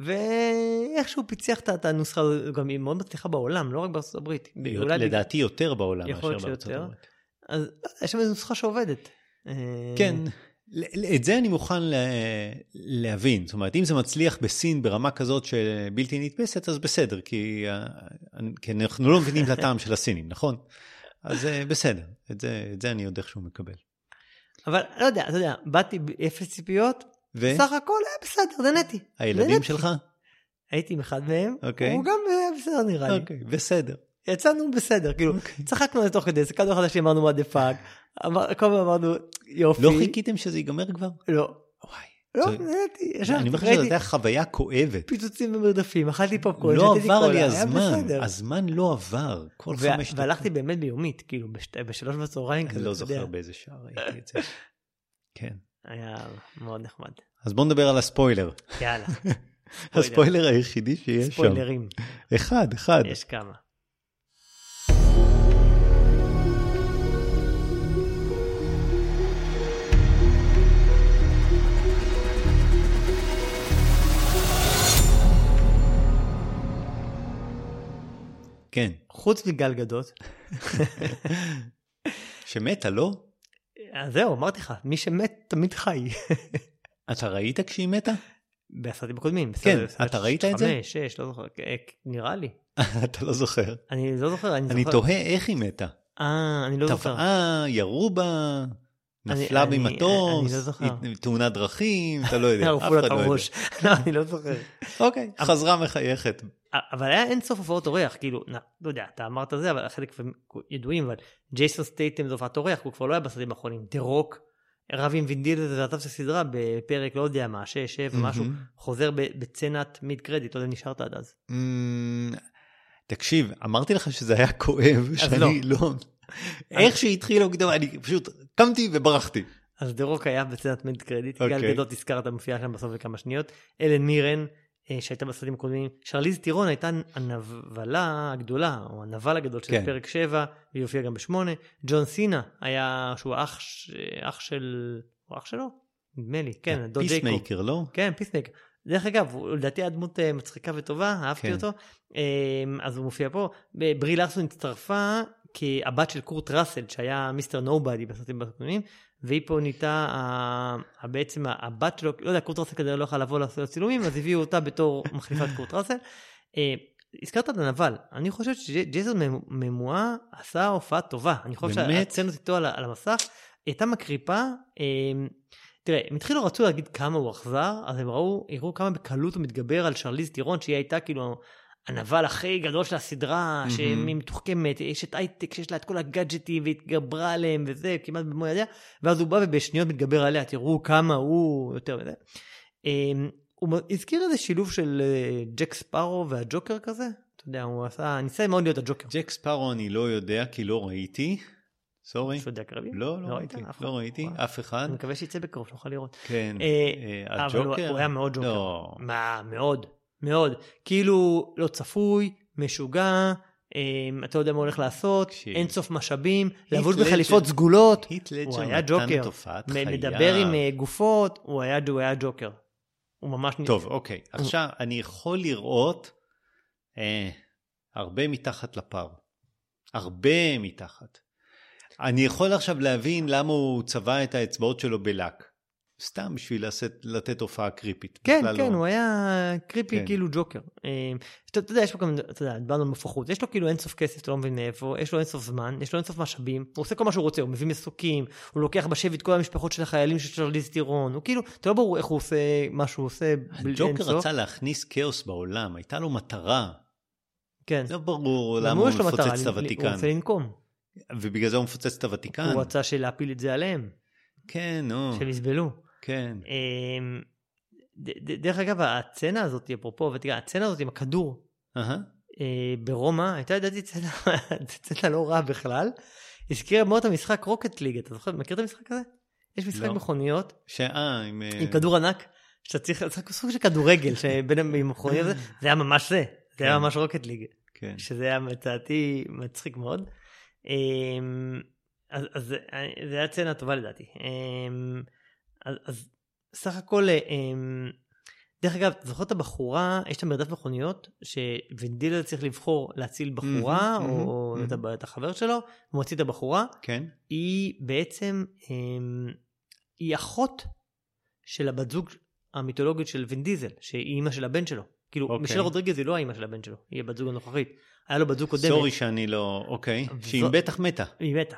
ואיכשהו פיצח את- הנוסחה הזאת, גם היא מאוד מצליחה בעולם, לא רק בארצות הברית. לדעתי יותר בעולם מאשר בארצות. הברית. אז לא יש שם איזו נוסחה שעובדת. אה, כן, את זה אני מוכן להבין. זאת אומרת, אם זה מצליח בסין ברמה כזאת שבלתי נתפסת, אז בסדר, כי אה, כי אנחנו לא מבינים את הטעם של הסינים, נכון? אז אה, בסדר, את זה, את זה אני עוד איכשהו מקבל. אבל לא יודע, אתה יודע, באתי באפס ציפיות, והילדים סך הכל היה בסדר, נהניתי. נהניתי. שלך? הייתי עם אחד מהם, אוקיי. הוא גם היה בסדר נראה לי. אוקיי, בסדר. יצאנו בסדר, כאילו, אוקיי. צחקנו על זה תוך כדי, הסתכלנו אחד על השני, אמרנו what the fuck, כל הזמן אמרנו יופי. לא חיכיתם שזה ייגמר כבר? לא. וואי. לא, זה- נהניתי, אני ישבתי, אומר לך שזו הייתה חוויה כואבת. פיצוצים ומרדפים, אכלתי פופקורן, לא עבר לי הזמן, בסדר. הזמן לא עבר, כל חמש דקות. והלכתי באמת ביומית, כאילו, בשלוש בצהריים אני כזה, לא אתה יודע. זוכר באיזה שעה ראיתי את זה. כן. היה מאוד נחמד. אז בוא נדבר על הספוילר. יאללה. (laughs) הספוילר היחידי שיש שם. ספוילרים, אחד, אחד. יש כמה. כן. חוץ מגל גדות, (laughs) שמתה, לא? אז זהו, אמרתי לך, מי שמת תמיד חי. אתה ראית כשהיא מתה? בסרטים הקודמים. כן, אתה ראית את זה? חמש, שש, לא זוכר, אה, נראה לי. (laughs) אתה לא זוכר. אני לא זוכר, אני אני זוכר. תוהה איך היא מתה. אה, אני לא זוכר. טבעה, ירו בה, נפלה אני- ממטוס, אני לא תאונת דרכים, אתה לא (laughs) יודע, אף אחד את לא יודע. לא, אני לא זוכר. אוקיי, חזרה מחייכת. אבל היה אין סוף הופעות אורח, כאילו, נ- לא יודע, אתה אמרת זה, אבל חלק ידועים, אבל ג'ייסון סטייטם זה הופעת אורח, הוא כבר לא היה בסרטים האחרונים. דה רוק, רב עם וין דיזל ועזב את הסדרה בפרק, לא יודע מה, שש, שבע, משהו, מהמם. חוזר בסצנת mid credit, לא יודע אם נשארת עד אז. תקשיב, אמרתי לך שזה היה כואב, שאני לא... איך שהתחיל המקדמה, אני פשוט קמתי וברחתי. אז דה רוק היה בסצנת mid credit, אוקיי. גל גדות הזכרת, מופיעה שם בסוף בכמה שניות, הלן מירן, שהייתה בסרטים הקודמים, שרליז ת'רון הייתה הנבלה הגדולה, או הנבל הגדול של כן. פרק 7, והיא הופיעה גם בשמונה, ג'ון סינה היה, שהוא אח, אח של, הוא אח שלו? נדמה לי, כן, דוד ג'ייקוב. Peacemaker, לא? כן, Peacemaker. דרך אגב, הוא לדעתי היה דמות אה, מצחיקה וטובה, אהבתי כן. אותו. אה, אז הוא מופיע פה. ברי לארסון הצטרפה כהבת של קורט ראסל, שהיה מיסטר נובדי בסרטים הקודמים, והיא פה נהייתה בעצם הבת שלו, לא יודע, קורט ראסל כנראה לא יכלה לבוא לעשות צילומים, אז הביאו אותה בתור מחליפת קורט ראסל. אה, הזכרת את הנבל, אני חושב שג'ייסון ממ- ממואה עשה הופעה טובה, אני חושב? שהצנות איתו על, על המסך הייתה מקריפה, אה, תראה, הם התחילו רצו להגיד כמה הוא אכזר, אז הם ראו, הראו כמה בקלות הוא מתגבר על שרליז טירון, שהיא הייתה כאילו הנבל הכי גדול של הסדרה, מהמם. שהיא מתוחכמת, יש את הייטק שיש לה את כל הגאדג'טים והתגברה עליהם וזה, כמעט במו ידיה, ואז הוא בא ובשניות מתגבר עליה, תראו כמה הוא יותר מזה. אמ, הוא הזכיר איזה שילוב של אה, ג'ק ספארו והג'וקר כזה, אתה יודע, הוא עשה, ניסה מאוד להיות הג'וקר. ג'ק ספארו אני לא יודע כי לא ראיתי. סורי. יודע קרבי? לא, לא לא ראיתי. לא? ראיתי, וואי. אף אחד. אני מקווה שיצא בקרוב, שנוכל לראות. כן. אה, אה, אבל הוא- הג'וקר? הוא היה מאוד ג'וקר. לא. מה, מאוד, מאוד. כאילו, לא צפוי, משוגע, אה, אתה יודע מה הולך לעשות, תקשיב. אין סוף משאבים, לבוש בחליפות סגולות, הוא היה ג'וקר. מדבר עם אה, גופות, הוא היה הוא היה ג'וקר. הוא ממש... נ- טוב, אוקיי. עכשיו, אני יכול לראות אה, הרבה מתחת לפר. הרבה מתחת. אני יכול עכשיו להבין למה הוא צבע את האצבעות שלו בלק. סתם בשביל לעשות, לתת הופעה קריפית. כן, כן, לא. הוא היה קריפי כן. כאילו ג'וקר. אה, אתה אתה יודע, יש לו גם, אתה יודע, דיברנו על מפחות, יש לו כאילו אינסוף כסף, אתה לא מבין מאיפה, יש לו אינסוף זמן, יש לו אינסוף משאבים, הוא עושה כל מה שהוא רוצה, הוא מביא מסוקים, הוא לוקח בשבי את כל המשפחות של החיילים של שרליז טירון, הוא כאילו, אתה לא ברור איך הוא עושה מה שהוא עושה אינסוף. רצה להכניס כאוס בעולם, הייתה לו מטרה. כן. לא ברור למה הוא מפוצץ את הוא הוותיקן. רוצה לנקום. ובגלל זה הוא מפוצץ את הוותיקן. הוא רצה להפיל את זה עליהם, כן, נו, שהם יסבלו. כן. אמ, דרך אגב, הצצנה הזאת, אפרופו, ותראה, הצצנה הזאת עם הכדור. אה, ברומא, הייתה לדעתי צצנה (laughs) לא רעה בכלל. הזכירה מאוד את המשחק רוקט ליג, אתה זוכר, מכיר את המשחק הזה? יש משחק לא. מכוניות שאה, עם... אה, עם כדור ענק, שאתה צריך, זה סוג של כדורגל, שבין (laughs) המכוניות, זה היה ממש זה, זה היה כן. ממש רוקט ליג, כן. שזה היה לדעתי מצחיק מאוד. אמ, אז, אז זה היה צצנה טובה לדעתי. אז, אז סך הכל, אמ, דרך אגב, זוכר את הבחורה, יש את המרדף מכוניות, שוונדילר צריך לבחור להציל בחורה, מהמם, או מהמם. את את החבר שלו, הוא מוציא את הבחורה, כן? היא בעצם, אמ, היא אחות של הבת זוג המיתולוגית של וין דיזל, שהיא אימא של הבן שלו. כאילו, אוקיי. מישל רודריגז היא לא האימא של הבן שלו, היא הבת זוג הנוכחית. היה לו בת זוג קודמת, סורי שאני לא... אוקיי. וזו- שהיא בטח מתה. היא מתה.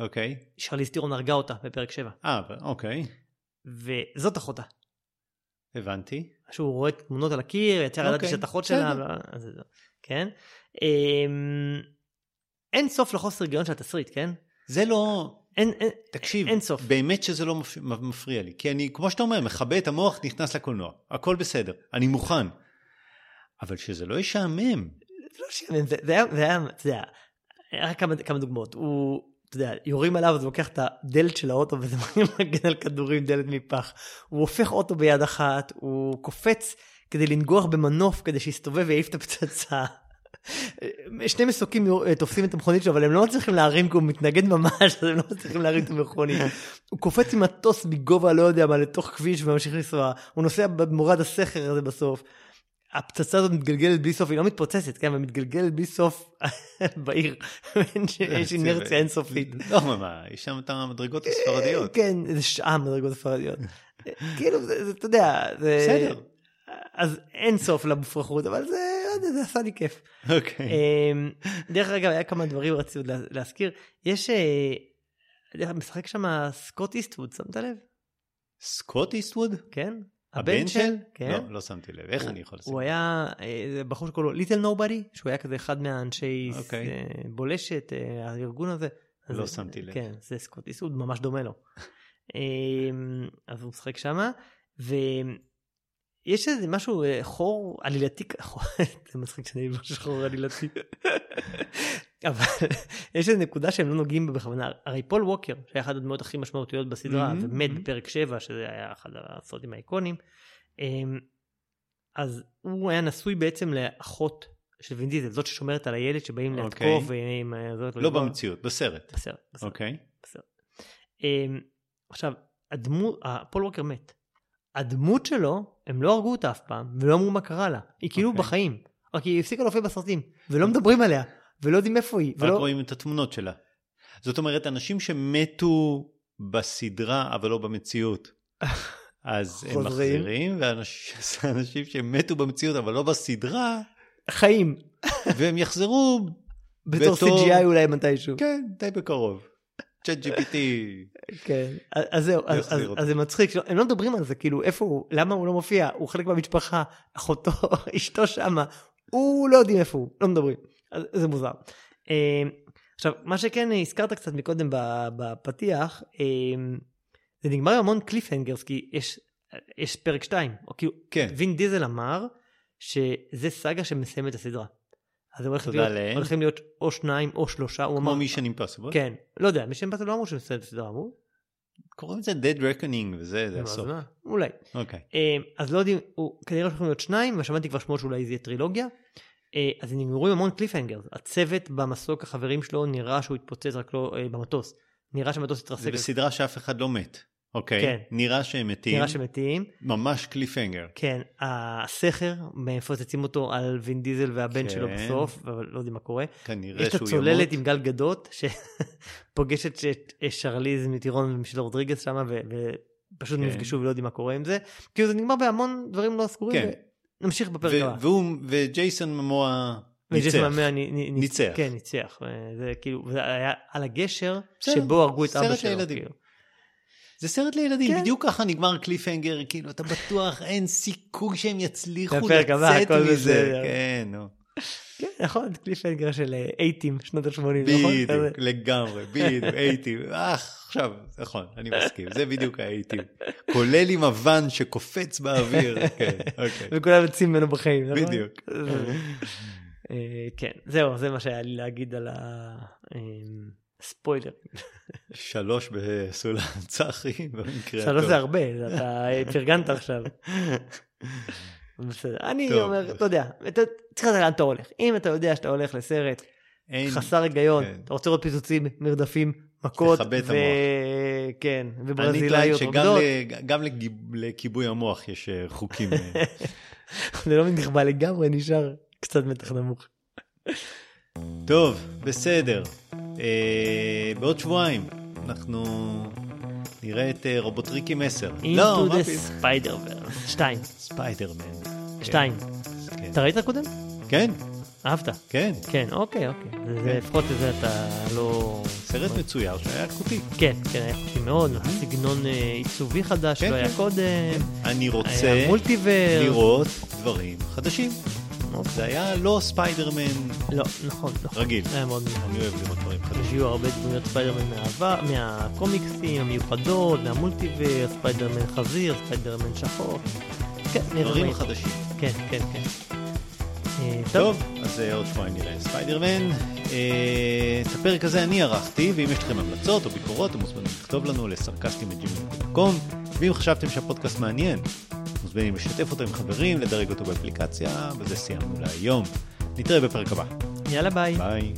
אוקיי. שרליז טירון הרגה אותה בפרק 7, אה, אוקיי. וזאת אחותה. הבנתי. שהוא רואה תמונות על הקיר, ידעתי אוקיי, שאת אחות שלה, בסדר. ו- אז זה- כן. אמ, אין סוף לחוסר היגיון של התסריט, כן? זה לא... אין, אין, תקשיב, אין סוף. באמת שזה לא מפ- מפריע לי. כי אני, כמו שאתה אומר, מכבה את המוח, נכנס לקולנוע. הכל בסדר. אני מוכן. אבל שזה לא ישעמם. זה לא שיאמן, זה זה היה, זה היה, יודע, היה כמה, כמה דוגמאות. הוא, אתה יודע, יורים עליו, אז הוא לוקח את הדלת של האוטו וזה מגן על כדורים, דלת מפח. הוא הופך אוטו ביד אחת, הוא קופץ כדי לנגוח במנוף כדי שיסתובב ויעיף את הפצצה. שני מסוקים אה, תופסים את המכונית שלו, אבל הם לא מצליחים להרים כי הוא מתנגד ממש, אז הם לא מצליחים להרים את המכונית. הוא קופץ עם מטוס מגובה לא יודע מה לתוך כביש וממשיך לנסוע. הוא נוסע במורד הסכר הזה בסוף. הפצצה הזאת מתגלגלת בלי סוף, היא לא מתפוצצת, כן, אבל מתגלגלת בלי סוף (laughs) בעיר. יש אינרציה אינסופית. לא, מה, יש שם את המדרגות הספרדיות. כן, זה שעה מדרגות הספרדיות. כאילו, אתה יודע, זה... בסדר. אז אין סוף למופרכות, אבל זה, לא יודע, זה עשה לי כיף. אוקיי. אמ, דרך אגב, היה כמה דברים רציתי להזכיר. יש, אה, משחק שם סקוט איסטווד, שמת לב? סקוט איסטווד? כן? הבן של? כן. לא, לא שמתי לב. איך אני יכול לשים? הוא היה אה, בחור שקוראים לו Little Nobody, שהוא היה כזה אחד מהאנשי אוקיי. אה, בולשת, אה, הארגון הזה. לא זה- שמתי לב. כן, זה סקוט איסטווד, ממש דומה לו. (laughs) אמ, אז הוא משחק שמה, ויש איזה (laughs) משהו, חור עלילתי, זה מצחיק שאני אומר שחור עלילתי. אבל (laughs) יש איזה נקודה שהם לא נוגעים בה בכוונה. הרי פול ווקר, שהיה אחת הדמויות הכי משמעותיות בסדרה, מהמם, ומת מהמם. בפרק 7, שזה היה אחד הסרטים האיקונים, אמ, אז הוא היה נשוי בעצם לאחות של וין דיזל, זאת ששומרת על הילד שבאים אוקיי. להתקוף, ועם אה. לא במציאות, בסרט. בסרט, בסרט. אוקיי. אמ, עכשיו, הדמות, פול ווקר מת. הדמות שלו, הם לא הרגו אותה אף פעם, ולא אמרו מה קרה לה. היא כאילו אוקיי. בחיים. רק היא הפסיקה להופיע בסרטים, ולא מדברים עליה, ולא יודעים איפה היא. רק ולא... רואים את התמונות שלה. זאת אומרת, אנשים שמתו בסדרה, אבל לא במציאות. (laughs) אז הם. מחזירים, ואנשים (laughs) שמתו במציאות, אבל לא בסדרה, חיים. והם יחזרו, (laughs) בתור בתור- CGI אולי מתישהו. כן, די בקרוב. צ'אט GPT. כן. אז זהו, אז- אז-. אז זה מצחיק, הם לא מדברים על זה, כאילו, איפה הוא, למה הוא לא מופיע, הוא חלק מהמשפחה, אחותו, אשתו שמה, הוא לא יודעים איפה הוא, לא מדברים. זה מוזר. אה, עכשיו, מה שכן הזכרת קצת מקודם בפתיח, אה, זה נגמר המון cliffhangers, כי יש, יש פרק 2, או כאילו, כן. וין דיזל אמר שזה סאגה שמסיים את הסדרה. אז הולך תודה להיות. הולכים להיות או שניים או שלושה, הוא כמו אמר, Mission Impossible. כן, לא יודע, מי שהם לא אמרו שמסיים את הסדרה, אמרו? קוראים לזה Dead Reckoning וזה, זה הסוף. אולי. אוקיי. אה, אז לא יודעים, כנראה הולכים להיות שניים, ושמעתי כבר שמועות שאולי זה יהיה טרילוגיה. אה, אז נגמרו עם המון קליפהנגר. הצוות במסוק, החברים שלו, נראה שהוא התפוצץ רק לא אה, במטוס. נראה שהמטוס זה התרסק. בסדרה שאף אחד לא מת. אוקיי. כן. נראה שהם מתים. נראה שמתים. ממש קליפהנגר. כן, הסכר, מפוצצים אותו על וין דיזל והבן כן. שלו בסוף, אבל לא יודעים מה קורה. כנראה יש את שהוא ימות. הצוללת עם גל גדות, שפוגשת את שרליז מטירון ומישל רודריגז שם, ופשוט כן. נפגשו ולא יודעים מה קורה עם זה. כאילו זה נגמר בהמון דברים לא סגורים, כן. ונמשיך בפרק הבא. והוא וג'ייסון ממואה ניצח. ניצח. כן, ניצח. זה כאילו, זה היה על הגשר שבו הרגו את אבא שלו. לילדים. כאילו. זה סרט לילדים, כן. בדיוק ככה נגמר קליפהנגר, כאילו אתה בטוח אין סיכוי שהם יצליחו לצאת מזה. כן, נו. כן, נכון, קליפהנגר של אייטים, שנות ה-80, נכון? בדיוק. לגמרי, בדיוק, אייטים. אה, עכשיו, נכון, אני מסכים, זה בדיוק האייטים. (laughs) כולל עם הוואן שקופץ באוויר, כן, אוקיי. וכולם יוצאים ממנו בחיים, נכון? בדיוק. אה, כן, זהו, זה מה שהיה לי להגיד על הספוילר. שלוש בסולם צחי, במקרה שלוש זה הטוב. הרבה, אתה פרגנת עכשיו. (laughs) בסדר, אני טוב. אומר, אתה יודע, אתה צריך לדעת לאן אתה הולך. אם אתה יודע שאתה הולך לסרט אין- חסר היגיון, כן. אתה רוצה לראות פיצוצים, מרדפים, מכות, ו... כן, אני טוען וברזילאיות שגם רוקדות, ל- גם לגיב- לכיבוי המוח יש אה, חוקים. אה, (laughs) זה לא נכבה לגמרי, נשאר קצת מתח נמוך. טוב, בסדר. אה, בעוד שבועיים אנחנו נראה את אה, רובוטריקים 10. Into לא, מה פתאום? Spider-Verse, שתיים, ספיידרמן. (laughs) שתיים. כן. אתה ראית קודם? כן, אהבת? כן. כן, אוקיי, אוקיי. זה- זה לפחות לזה אתה לא... סרט מצויר שהיה איכותי. כן, כן, היה חופשי מאוד, סגנון אה, עיצובי חדש, כן, לא היה כן. קודם, אני רוצה. לראות דברים חדשים. זה היה לא ספיידרמן לא, נכון, נכון. רגיל. היה מאוד מיוחד. אני אוהב לראות דברים חדשים. שיהיו הרבה דמויות ספיידרמן מהעבר, מהקומיקסים המיוחדות, מה multiverse, ספיידרמן חזיר, ספיידרמן שחור. כן, דברים חדשים. כן, כן, כן. אה, טוב, אז אה, עוד שבועיים נראה ספיידרמן. אה, את הפרק הזה אני ערכתי, ואם יש לכם המלצות או ביקורות, אתם מוזמנים לכתוב לנו לסרקסטים.ג'ימל.קום, ואם חשבתם שהפודקאסט מעניין, מוזמנים לשתף אותו עם חברים, לדרג אותו באפליקציה, וזה סיימנו להיום. נתראה בפרק הבא. יאללה ביי. ביי.